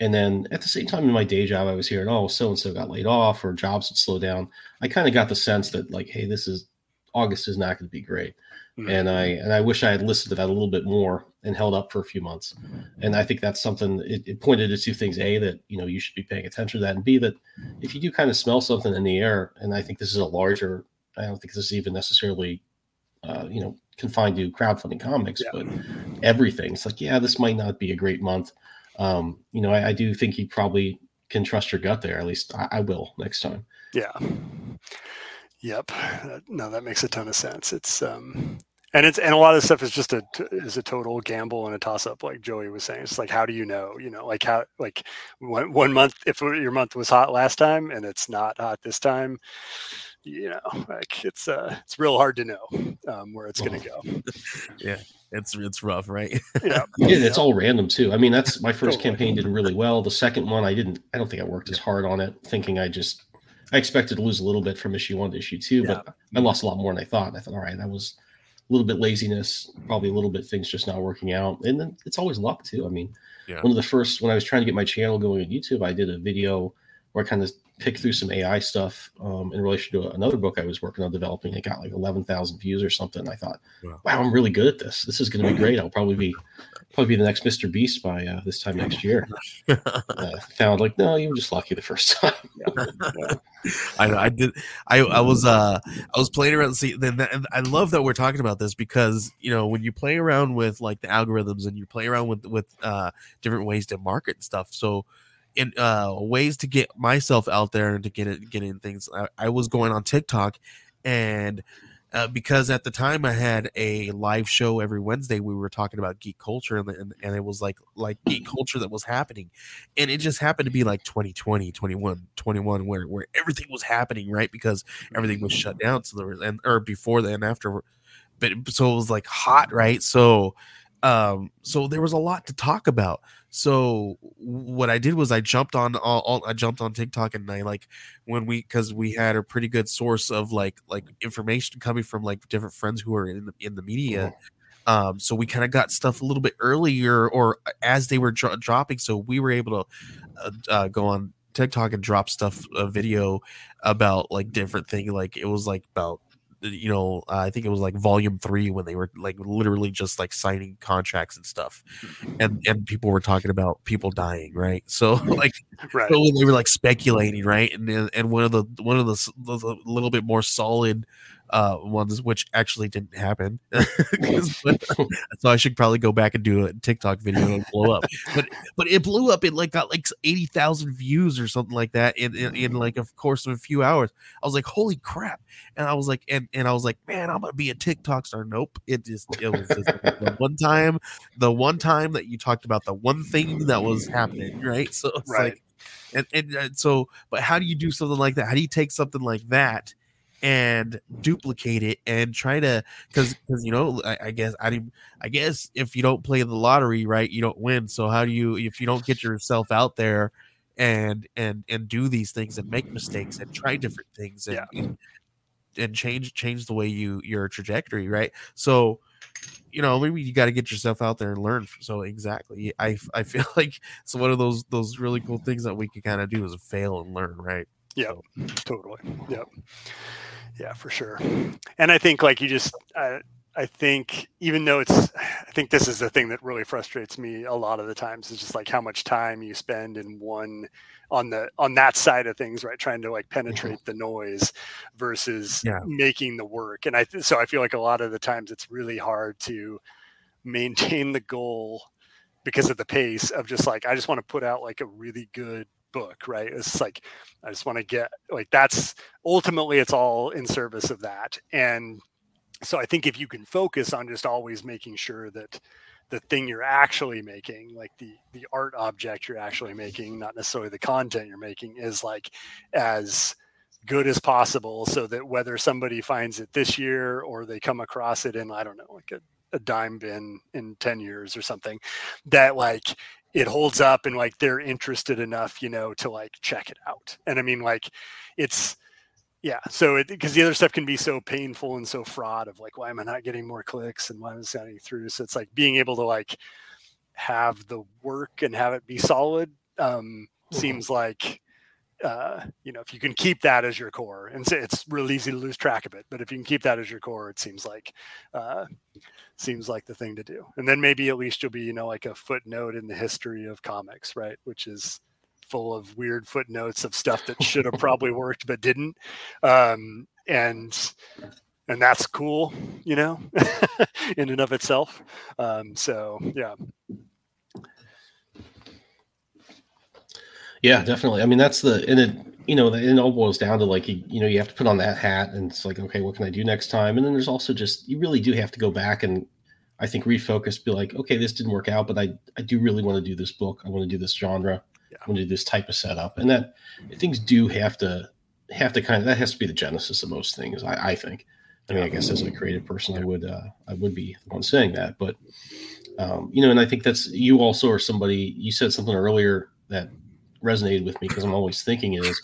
And then at the same time in my day job, I was hearing, oh, so and so got laid off or jobs had slowed down. I kind of got the sense that like, hey, this is August is not going to be great. Mm-hmm. And I and I wish I had listened to that a little bit more and held up for a few months. And I think that's something it, it, pointed to two things: a that you know you should be paying attention to that, and b that if you do kind of smell something in the air, and I think this is a larger. I don't think this is even necessarily, uh, you know, confined to crowdfunding comics, yeah. but everything. It's like, yeah, this might not be a great month. Um, you know, I, I do think you probably can trust your gut there. At least I, I will next time. Yeah. Yep. No, that makes a ton of sense. It's um and it's and a lot of stuff is just a is a total gamble and a toss up like joey was saying. It's like how do you know? You know like how like one, one month if your month was hot last time and it's not hot this time you know like it's uh it's real hard to know um, where it's going to go. [LAUGHS] Yeah. It's it's rough right? Yeah. [LAUGHS] Yeah it's all random too. I mean that's my first totally. campaign did really well. The second one i didn't i don't think i worked as hard on it thinking i just i expected to lose a little bit from issue one to issue two yeah. but i lost a lot more than i thought i thought all right that was a little bit laziness, probably a little bit things just not working out. And then it's always luck too. I mean, yeah. one of the first when I was trying to get my channel going on YouTube, I did a video where I kind of picked through some AI stuff um, in relation to another book I was working on developing. It got like 11,000 views or something. I thought, wow. wow, I'm really good at this. This is going to be [LAUGHS] great. I'll probably be probably be the next Mr. Beast by uh, this time next year. [LAUGHS] uh, found like, no, you were just lucky the first time. [LAUGHS] I know. I did. I I was uh I was playing around. See, then I love that we're talking about this because you know when you play around with like the algorithms and you play around with with uh different ways to market and stuff. So in uh, ways to get myself out there and to get it, get in things. I, I was going on TikTok, and uh, because at the time I had a live show every Wednesday, we were talking about geek culture, and, and, and it was like like geek culture that was happening, and it just happened to be like 2020, 21, 21, where where everything was happening, right? Because everything was shut down. So there was and or before then after, but so it was like hot, right? So um so there was a lot to talk about so what I did was I jumped on all, all, I jumped on TikTok and I like when we because we had a pretty good source of like like information coming from like different friends who are in the, in the media. Uh-huh. Um, so we kind of got stuff a little bit earlier or as they were dro- dropping, so we were able to uh, uh, go on TikTok and drop stuff a video about like different thing. Like it was like about Uh, you know, uh, I think it was like volume three when they were like literally just like signing contracts and stuff, and mm-hmm. and people were talking about people dying, right? [LAUGHS] So like, [LAUGHS] right. so they were like speculating, right? And and one of the one of the, the uh, little bit more solid uh, ones, which actually didn't happen. [LAUGHS] [LAUGHS] [LAUGHS] so I should probably go back and do a TikTok video and blow up. But but it blew up. It like got like eighty thousand views or something like that in, in, in like of course of a few hours. I was like, holy crap! And I was like, and and I was like, man, I'm gonna be a TikTok star. Nope. It just it was just the one time, the one time that you talked about the one thing that was happening, right? So it's right. like. And, and, and so, but how do you do something like that? How do you take something like that and duplicate it and try to because because you know I, I, guess I I guess if you don't play the lottery right you don't win. So how do you if you don't get yourself out there and and and do these things and make mistakes and try different things and, yeah. and, and change change the way you your trajectory right? So you know maybe you got to get yourself out there and learn so exactly i i feel [LAUGHS] like it's one of those those really cool things that we can kind of do is fail and learn right yeah so. totally yep yeah, for sure. And I think like you just, I, I think even though it's, I think this is the thing that really frustrates me a lot of the times is just like how much time you spend in one on the on that side of things, right? Trying to like mm-hmm. penetrate the noise versus yeah. making the work. And I so I feel like a lot of the times it's really hard to maintain the goal because of the pace of just like I just want to put out like a really good book, right? It's like I just want to get like that's ultimately it's all in service of that. And so I think if you can focus on just always making sure that the thing you're actually making, like the the art object you're actually making, not necessarily the content you're making, is like as good as possible so that whether somebody finds it this year or they come across it in I don't know like a, a dime bin in 10 years or something that like it holds up and like they're interested enough, you know, to like check it out. And I mean, like, it's yeah. So it because the other stuff can be so painful and so fraught of like, why am I not getting more clicks and why am I sounding through? So it's like being able to like have the work and have it be solid um, mm-hmm. seems like uh, you know, if you can keep that as your core, and it's really easy to lose track of it, but if you can keep that as your core, it seems like uh, seems like the thing to do. And then maybe at least you'll be, you know, like a footnote in the history of comics, right? Which is full of weird footnotes of stuff that [LAUGHS] should have probably worked but didn't. Um, and and that's cool, you know, [LAUGHS] in and of itself. Um, so yeah. Yeah, definitely. I mean, that's the and it you know it all boils down to like you, you know you have to put on that hat and it's like okay, what can I do next time? And then there's also just you really do have to go back and I think refocus, be like, okay, this didn't work out, but I I do really want to do this book. I want to do this genre. Yeah. I want to do this type of setup, and that things do have to have to kind of that has to be the genesis of most things. I, I think. I mean, I guess as a creative person, I would uh, I would be the one saying that, but um, you know, and I think that's you also are somebody. You said something earlier that resonated with me because I'm always thinking is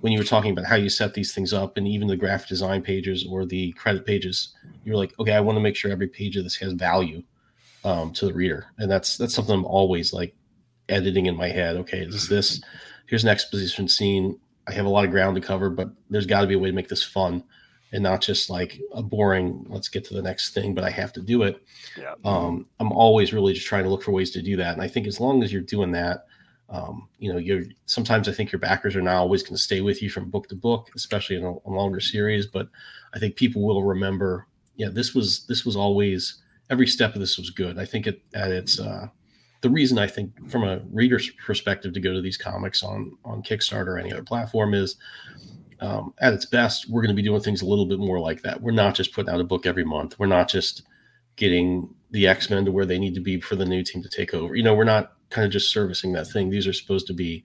when you were talking about how you set these things up and even the graphic design pages or the credit pages, you're like, okay, I want to make sure every page of this has value um, to the reader, and that's that's something I'm always like editing in my head. Okay, is this here's an exposition scene. I have a lot of ground to cover, but there's got to be a way to make this fun and not just like a boring let's get to the next thing but i have to do it yeah. um, i'm always really just trying to look for ways to do that and i think as long as you're doing that um, you know you're sometimes i think your backers are not always going to stay with you from book to book especially in a, a, longer series but i think people will remember yeah this was this was always every step of this was good i think it at its uh, the reason I think from a reader's perspective to go to these comics on on Kickstarter or any other platform is um, at its best we're going to be doing things a little bit more like that. We're not just putting out a book every month. We're not just getting the X Men to where they need to be for the new team to take over. You know, we're not kind of just servicing that thing. These are supposed to be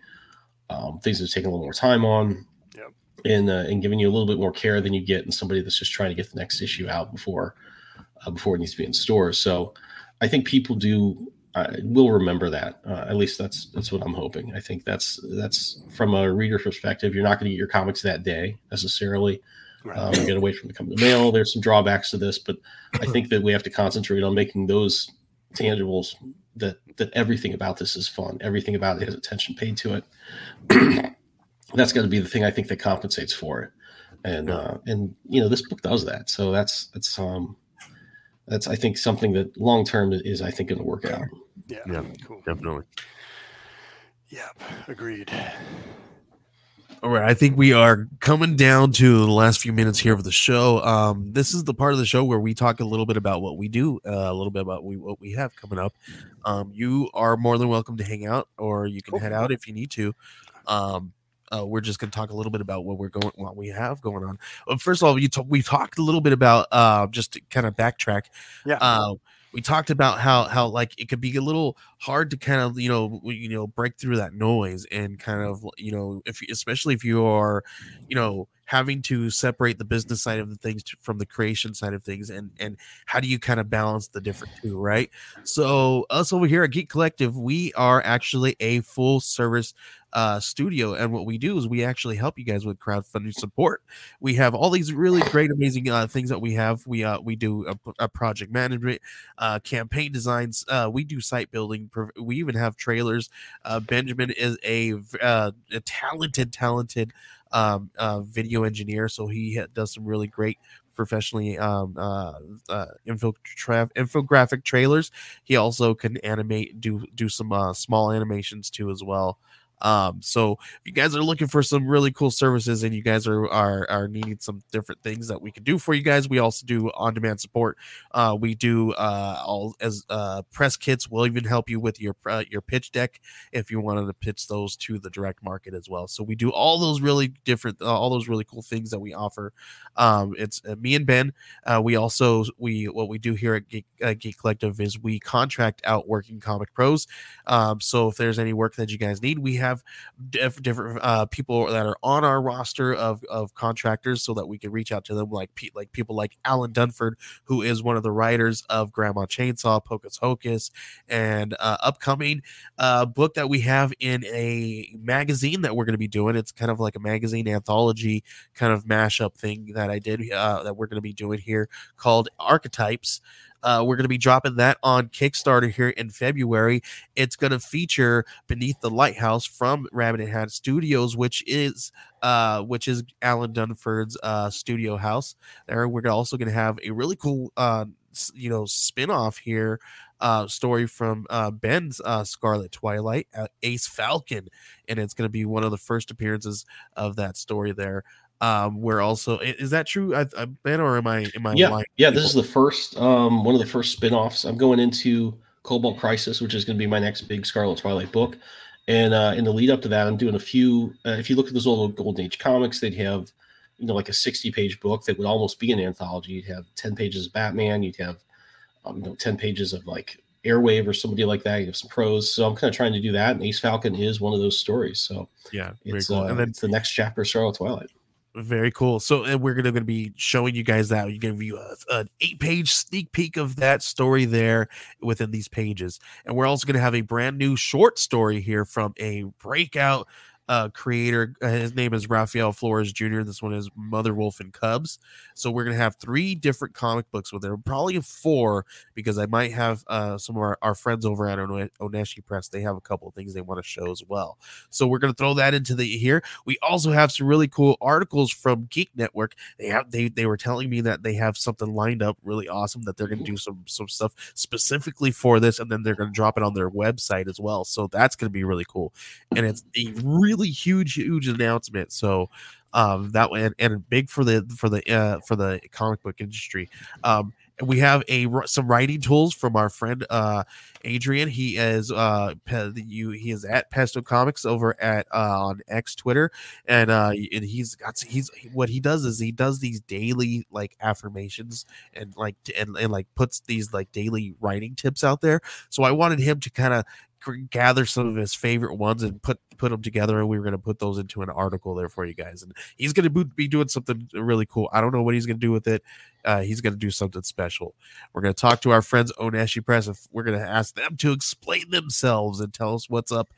um, things that are taking a little more time on. Yep. And, uh, and giving you a little bit more care than you get in somebody that's just trying to get the next issue out before uh, before it needs to be in stores. So I think people do I will remember that. Uh, at least that's that's what I'm hoping. I think that's that's from a reader perspective. You're not going to get your comics that day necessarily. Right. Um, get away from the coming to mail. There's some drawbacks to this, but I [CLEARS THROAT] think that we have to concentrate on making those tangibles that that everything about this is fun. Everything about it has attention paid to it. [CLEARS THROAT] that's got to be the thing I think that compensates for it. And uh, and you know this book does that. So that's that's um that's I think something that long term is I think going to work out. Yeah, yeah, cool. definitely. Yep, agreed. All right, I think we are coming down to the last few minutes here of the show. Um, this is the part of the show where we talk a little bit about what we do, uh, a little bit about we, what we have coming up. Um, you are more than welcome to hang out, or you can head out if you need to. Um, uh, we're just going to talk a little bit about what we're going, what we have going on. Well, first of all, you t- we talked a little bit about uh, just to kind of backtrack. Yeah. We talked about how how like it could be a little hard to kind of you know you know break through that noise and kind of you know if especially if you are you know having to separate the business side of the things to, from the creation side of things and and how do you kind of balance the different two right so us over here at geek collective we are actually a full service uh, studio. And what we do is we actually help you guys with crowdfunding support. We have all these really great, amazing uh, things that we have. We uh, we do a, a project management, uh, campaign designs. Uh, we do site building. We even have trailers. Uh, Benjamin is a, uh, a talented, talented um, uh, video engineer, so he does some really great professionally um, uh, uh, infogra- infographic trailers. He also can animate, do do some uh, small animations too as well. Um, so if you guys are looking for some really cool services and you guys are are, are needing some different things that we can do for you guys, we also do on-demand support. Uh, we do uh, all as uh, press kits. We'll even help you with your uh, your pitch deck if you wanted to pitch those to the direct market as well. So we do all those really different, uh, all those really cool things that we offer. Um, it's uh, me and Ben. Uh, we also we what we do here at Geek, uh, Geek Collective is we contract out working comic pros. Um, so if there's any work that you guys need, we have have diff- different uh, people that are on our roster of, of contractors so that we can reach out to them, like pe- like people like Alan Dunford, who is one of the writers of Grandma Chainsaw, Pocus Hocus, and uh, upcoming uh, book that we have in a magazine that we're going to be doing. It's kind of like a magazine anthology kind of mashup thing that I did uh, that we're going to be doing here called Archetypes. Uh, we're going to be dropping that on Kickstarter here in February. It's going to feature Beneath the Lighthouse from Rabbit and Hat Studios, which is uh, which is Alan Dunford's uh, studio house. There, we're also going to have a really cool, uh, you know, spin-off here uh, story from uh, Ben's uh, Scarlet Twilight, uh, Ace Falcon, and it's going to be one of the first appearances of that story there um we're also is that true? I, I, ben or am i am i yeah yeah this is the first um one of the first spin-offs. I'm going into cobalt crisis which is going to be my next big scarlet twilight book and uh in the lead up to that i'm doing a few uh, if you look at those old golden age comics they'd have you know like a 60 page book that would almost be an anthology. You'd have 10 pages of batman you'd have um, you know 10 pages of like airwave or somebody like that you have some prose. So i'm kind of trying to do that and ace falcon is one of those stories. So yeah it's, cool. uh, and then, it's the next chapter of scarlet twilight very cool. So we're gonna, gonna be showing you guys that. You're gonna view a, an eight page sneak peek of that story there within these pages. And we're also gonna have a brand new short story here from a breakout uh, creator. Uh, his name is Raphael Flores Jr. This one is Mother Wolf and Cubs. So we're gonna have three different comic books with there, probably four because I might have uh, some of our, our friends over at Oneshi Press. They have a couple of things they want to show as well. So we're gonna throw that into the here. We also have some really cool articles from Geek Network. They have they they were telling me that they have something lined up really awesome that they're gonna do some some stuff specifically for this, and then they're gonna drop it on their website as well. So that's gonna be really cool, and it's a really really huge, huge announcement. So um, that and, and big for the for the uh, for the comic book industry. Um, we have a some writing tools from our friend uh Adrian. He is uh you he is at Pesto Comics over at uh on X Twitter, and uh and he's got he's what he does is he does these daily like affirmations and like and, and like puts these like daily writing tips out there. So I wanted him to kind of gather some of his favorite ones and put put them together and we were going to put those into an article there for you guys and he's going to be doing something really cool. I don't know what he's going to do with it uh, he's going to do something special. We're going to talk to our friends oneshi press and we're going to ask them to explain themselves and tell us what's up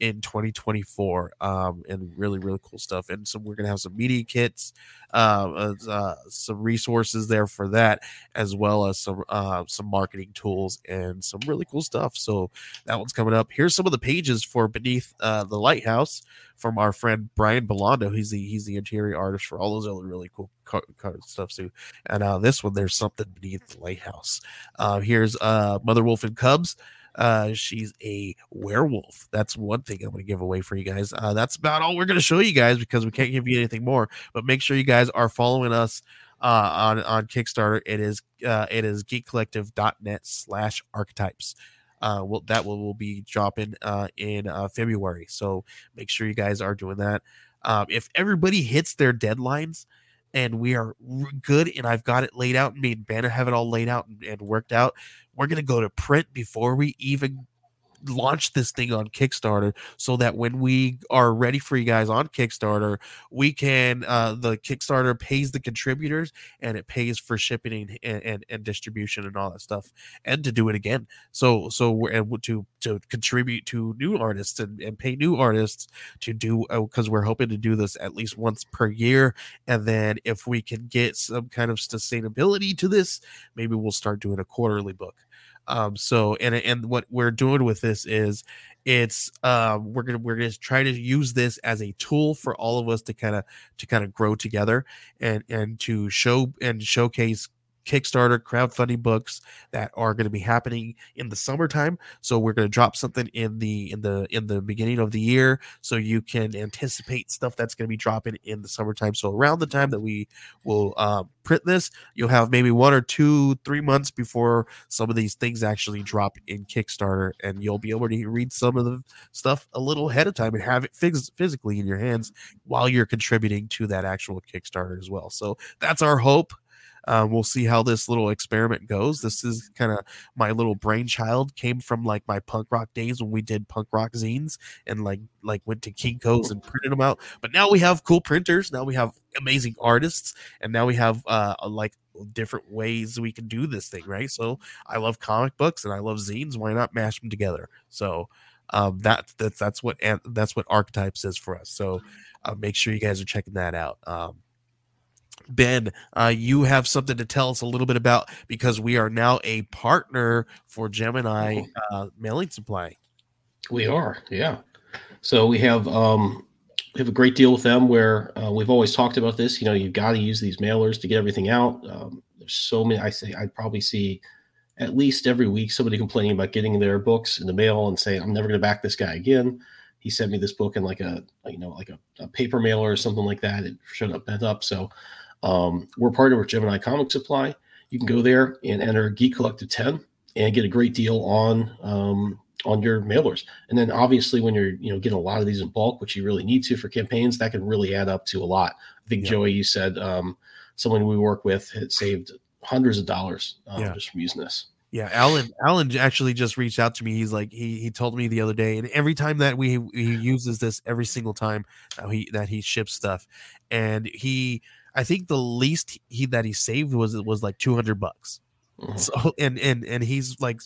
in 2024 um, and really really cool stuff. And so we're gonna have some media kits uh, uh, some resources there for that as well as some uh, some marketing tools and some really cool stuff. So that one's coming up. Here's some of the pages for beneath uh, the lighthouse from our friend brian belando he's the he's the interior artist for all those other really cool co- co- stuff too and uh, this one there's something beneath the lighthouse uh, here's uh, mother wolf and cubs uh, she's a werewolf. That's one thing I'm going to give away for you guys. Uh, that's about all we're going to show you guys because we can't give you anything more. But make sure you guys are following us uh, on on Kickstarter. It is uh, it is geekcollective.net slash archetypes. Uh, will that will, will be dropping uh, in uh, February. So make sure you guys are doing that. Um, if everybody hits their deadlines, and we are good and I've got it laid out me and Banner have it all laid out and, and worked out, we're gonna go to print before we even launch this thing on Kickstarter so that when we are ready for you guys on Kickstarter, we can uh the Kickstarter pays the contributors and it pays for shipping and, and, and distribution and all that stuff and to do it again. So so we're and to to contribute to new artists and, and pay new artists to do because uh, we're hoping to do this at least once per year and then if we can get some kind of sustainability to this maybe we'll start doing a quarterly book um, so and and what we're doing with this is it's um we're gonna we're gonna try to use this as a tool for all of us to kind of to kind of grow together and and to show and showcase Kickstarter crowdfunding books that are going to be happening in the summertime. So we're going to drop something in the in the in the beginning of the year, so you can anticipate stuff that's going to be dropping in the summertime. So around the time that we will uh, print this, you'll have maybe one or two, three months before some of these things actually drop in Kickstarter, and you'll be able to read some of the stuff a little ahead of time and have it phys- physically in your hands while you're contributing to that actual Kickstarter as well. So that's our hope. Uh, we'll see how this little experiment goes. This is kind of my little brainchild. Came from like my punk rock days when we did punk rock zines and like like went to Kinko's and printed them out. But now we have cool printers. Now we have amazing artists, and now we have uh like different ways we can do this thing, right? So I love comic books and I love zines. Why not mash them together? So um, that that's that's what that's what archetypes is for us. So uh, make sure you guys are checking that out. Um, Ben, uh, you have something to tell us a little bit about because we are now a partner for Gemini uh, mailing supply. We are, yeah. So we have um, we have a great deal with them where uh, we've always talked about this. You know, you've got to use these mailers to get everything out. Um, there's so many. I say I probably see at least every week somebody complaining about getting their books in the mail and saying, "I'm never going to back this guy again." He sent me this book in like a you know like a, a paper mailer or something like that. It showed up bent up. So um, we're partnered with Gemini Comic Supply. You can go there and enter Geek Collective 10 and get a great deal on um, on your mailers. And then obviously when you're you know getting a lot of these in bulk, which you really need to for campaigns, that can really add up to a lot. I think yeah. Joey, you said um, someone we work with had saved hundreds of dollars um, yeah. just from using this. Yeah, Alan. Alan actually just reached out to me. He's like, he he told me the other day, and every time that we he uses this, every single time that he that he ships stuff, and he I think the least he that he saved was was like 200 bucks. Mm-hmm. So and and and he's like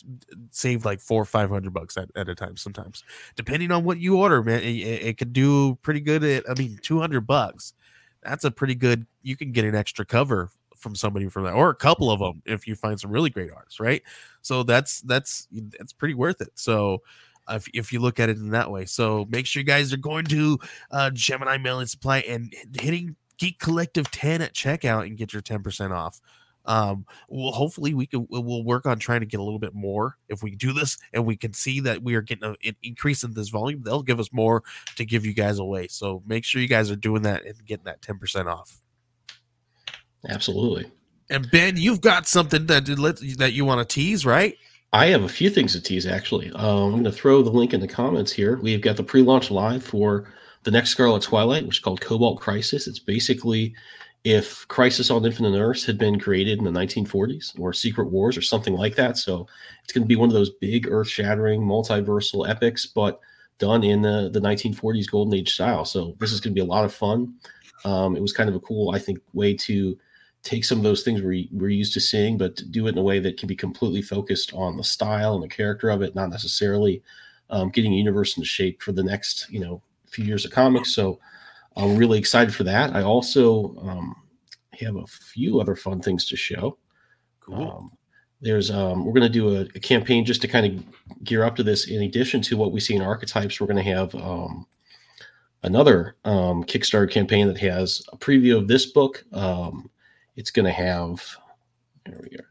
saved like four or five hundred bucks at, at a time sometimes, depending on what you order, man. It, it could do pretty good at I mean two hundred bucks. That's a pretty good. You can get an extra cover from somebody from that, or a couple of them if you find some really great artists, right? So that's that's that's pretty worth it. So if, if you look at it in that way. So make sure you guys are going to uh, Gemini Mailing Supply and hitting Geek Collective 10 at checkout and get your 10% off. Um well hopefully we can we'll work on trying to get a little bit more if we do this and we can see that we are getting a, an increase in this volume they'll give us more to give you guys away. So make sure you guys are doing that and getting that 10% off. Absolutely. And ben you've got something that that you want to tease right? I have a few things to tease actually. Um, i'm going to throw the link in the comments here. We've got the pre-launch live for the next scarlet twilight which is called cobalt crisis it's basically if Crisis on Infinite Earths had been created in the 1940s or Secret Wars or something like that. So it's going to be one of those big earth shattering multiversal epics, but done in the, the 1940s Golden Age style. So this is going to be a lot of fun. Um, it was kind of a cool, I think, way to take some of those things we, we're used to seeing, but to do it in a way that can be completely focused on the style and the character of it, not necessarily um, getting a universe into shape for the next, you know, few years of comics. So I'm really excited for that. I also um, have a few other fun things to show. Cool. Um, there's um, we're going to do a, a, campaign just to kind of gear up to this. In addition to what we see in archetypes, we're going to have um, another um, Kickstarter campaign that has a preview of this book. Um, it's going to have there we go.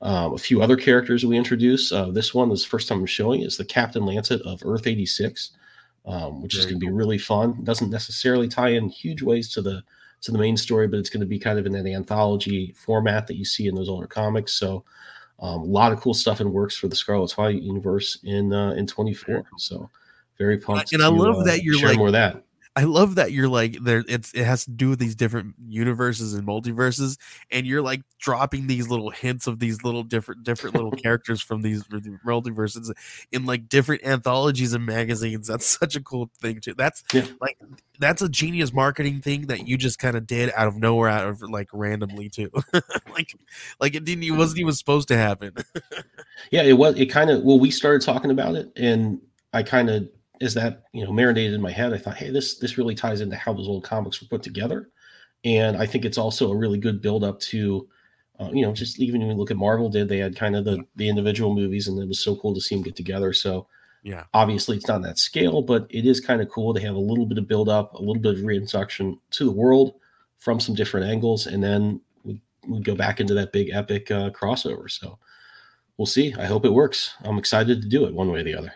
Um, a few other characters we introduce. Uh, this one is the first time I'm showing is the Captain Lancet of Earth 86 um, which Very is going to cool. be really fun. It doesn't necessarily tie in huge ways to the to the main story, but it's going to be kind of in that anthology format that you see in those older comics. So um, a lot of cool stuff in works for the Scarlet Twilight universe in uh, in 24. So very pumped. And I love uh, that you're like more of that. I love that you're like there. It's it has to do with these different universes and multiverses, and you're like dropping these little hints of these little different different little [LAUGHS] characters from these multiverses in like different anthologies and magazines. That's such a cool thing too. That's yeah. like that's a genius marketing thing that you just kind of did out of nowhere, out of like randomly too. [LAUGHS] like like it didn't. It wasn't even supposed to happen. yeah, it was. It kind of. Well, we started talking about it, and I kind of as that you know marinated in my head, I thought, hey, this this really ties into how those old comics were put together, and I think it's also a really good build up to, uh, you know, just even when you look at Marvel did, they had kind of the the individual movies, and it was so cool to see them get together. So yeah, obviously it's not that scale, but it is kind of cool to have a little bit of build up, a little bit of reintroduction to the world from some different angles, and then we we go back into that big epic uh, crossover. So we'll see. I hope it works. I'm excited to do it one way or the other.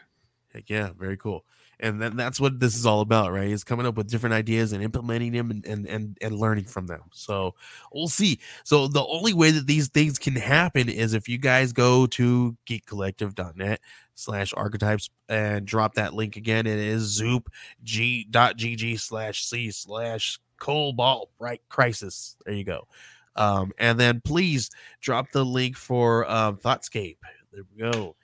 Heck yeah, very cool. And then that's what this is all about, right? Is coming up with different ideas and implementing them and, and and and learning from them. So we'll see. So the only way that these things can happen is if you guys go to geekcollective.net slash archetypes and drop that link again. It is zoop g dot gg slash c slash cobalt right crisis. There you go. Um, and then please drop the link for um, Thoughtscape. There we go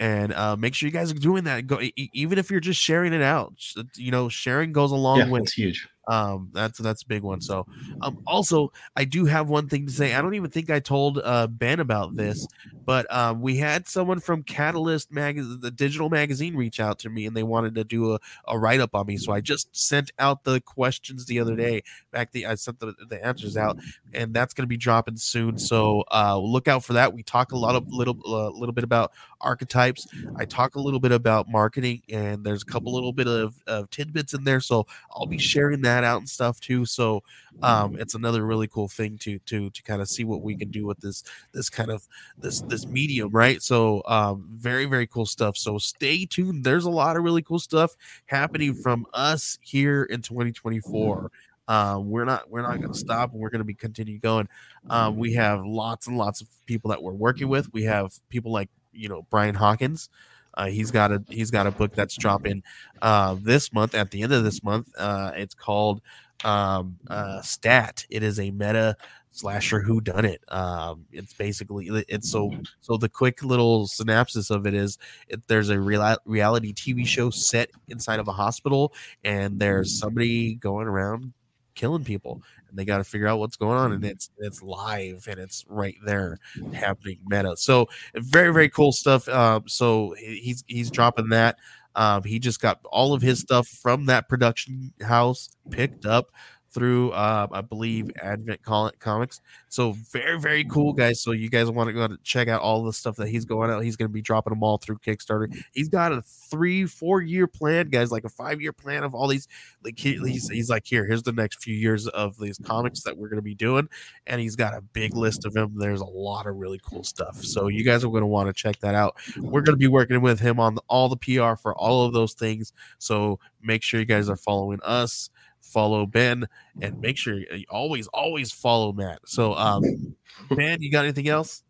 and uh, make sure you guys are doing that. Go even if you're just sharing it out. You know, sharing goes a long yeah, way. It's huge. Um, that's that's a big one. So, um, also I do have one thing to say. I don't even think I told uh Ben about this, but um, we had someone from Catalyst magazine, the digital magazine, reach out to me, and they wanted to do a, a write up on me. So I just sent out the questions the other day. Back the I sent the, the answers out, and that's going to be dropping soon. So uh, look out for that. We talk a lot of little uh, little bit about archetypes. I talk a little bit about marketing, and there's a couple little bit of, of tidbits in there. So I'll be sharing that that out and stuff too. So um, it's another really cool thing to to to kind of see what we can do with this this kind of this this medium, right? So um, very very cool stuff. So stay tuned. There's a lot of really cool stuff happening from us here in 2024. Um, we're not we're not going to stop and we're going to be continue going um, we have lots and lots of people that we're working with we have people like you know brian hawkins uh, he's got a he's got a book that's dropping uh, this month at the end of this month. Uh, it's called um, uh, Stat. It is a meta slasher who done it. Um, it's basically it's so so the quick little synopsis of it is it, there's a real, reality TV show set inside of a hospital, and there's somebody going around killing people, and they got to figure out what's going on, Mm-hmm. and it's it's live and it's right there happening meta. So very very cool stuff. Um, so he's he's dropping that. Um, he just got all of his stuff from that production house picked up through uh, I believe Advent Col- Comics. So very very cool guys. So you guys want to go and check out all the stuff that he's going out. He's going to be dropping them all through Kickstarter. He's got a three four year plan, guys, like a five year plan of all these. Like he, he's he's like here, here's the next few years of these comics that we're going to be doing, and he's got a big list of them. There's a lot of really cool stuff. So you guys are going to want to check that out. We're going to be working with him on all the PR for all of those things. So make sure you guys are following us follow Ben, and make sure you always, always follow Matt. So, um, Ben, you got anything else?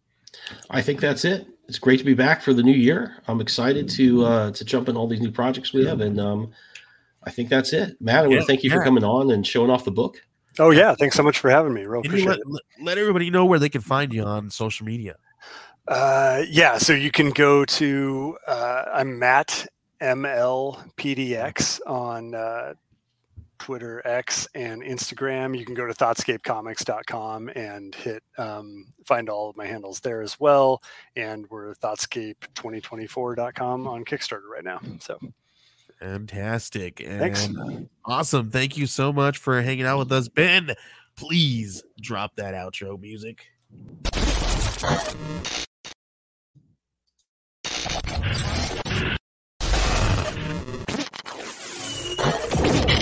I think that's it. It's great to be back for the new year. I'm excited to uh, to jump in all these new projects we have, and um, I think that's it. Matt, I want Yeah, to thank you for coming on and showing off the book. Oh yeah, thanks so much for having me. Real appreciate let, it. let, let everybody know where they can find you on social media? Uh, yeah, so you can go to uh, I'm Matt MLPDX on uh, Twitter, X, and Instagram. You can go to thoughtscapecomics.com and hit um, find all of my handles there as well. And we're thoughtscape2024.com on Kickstarter right now. So Fantastic. thanks. Awesome. Thank you so much for hanging out with us. Ben, please drop that outro music.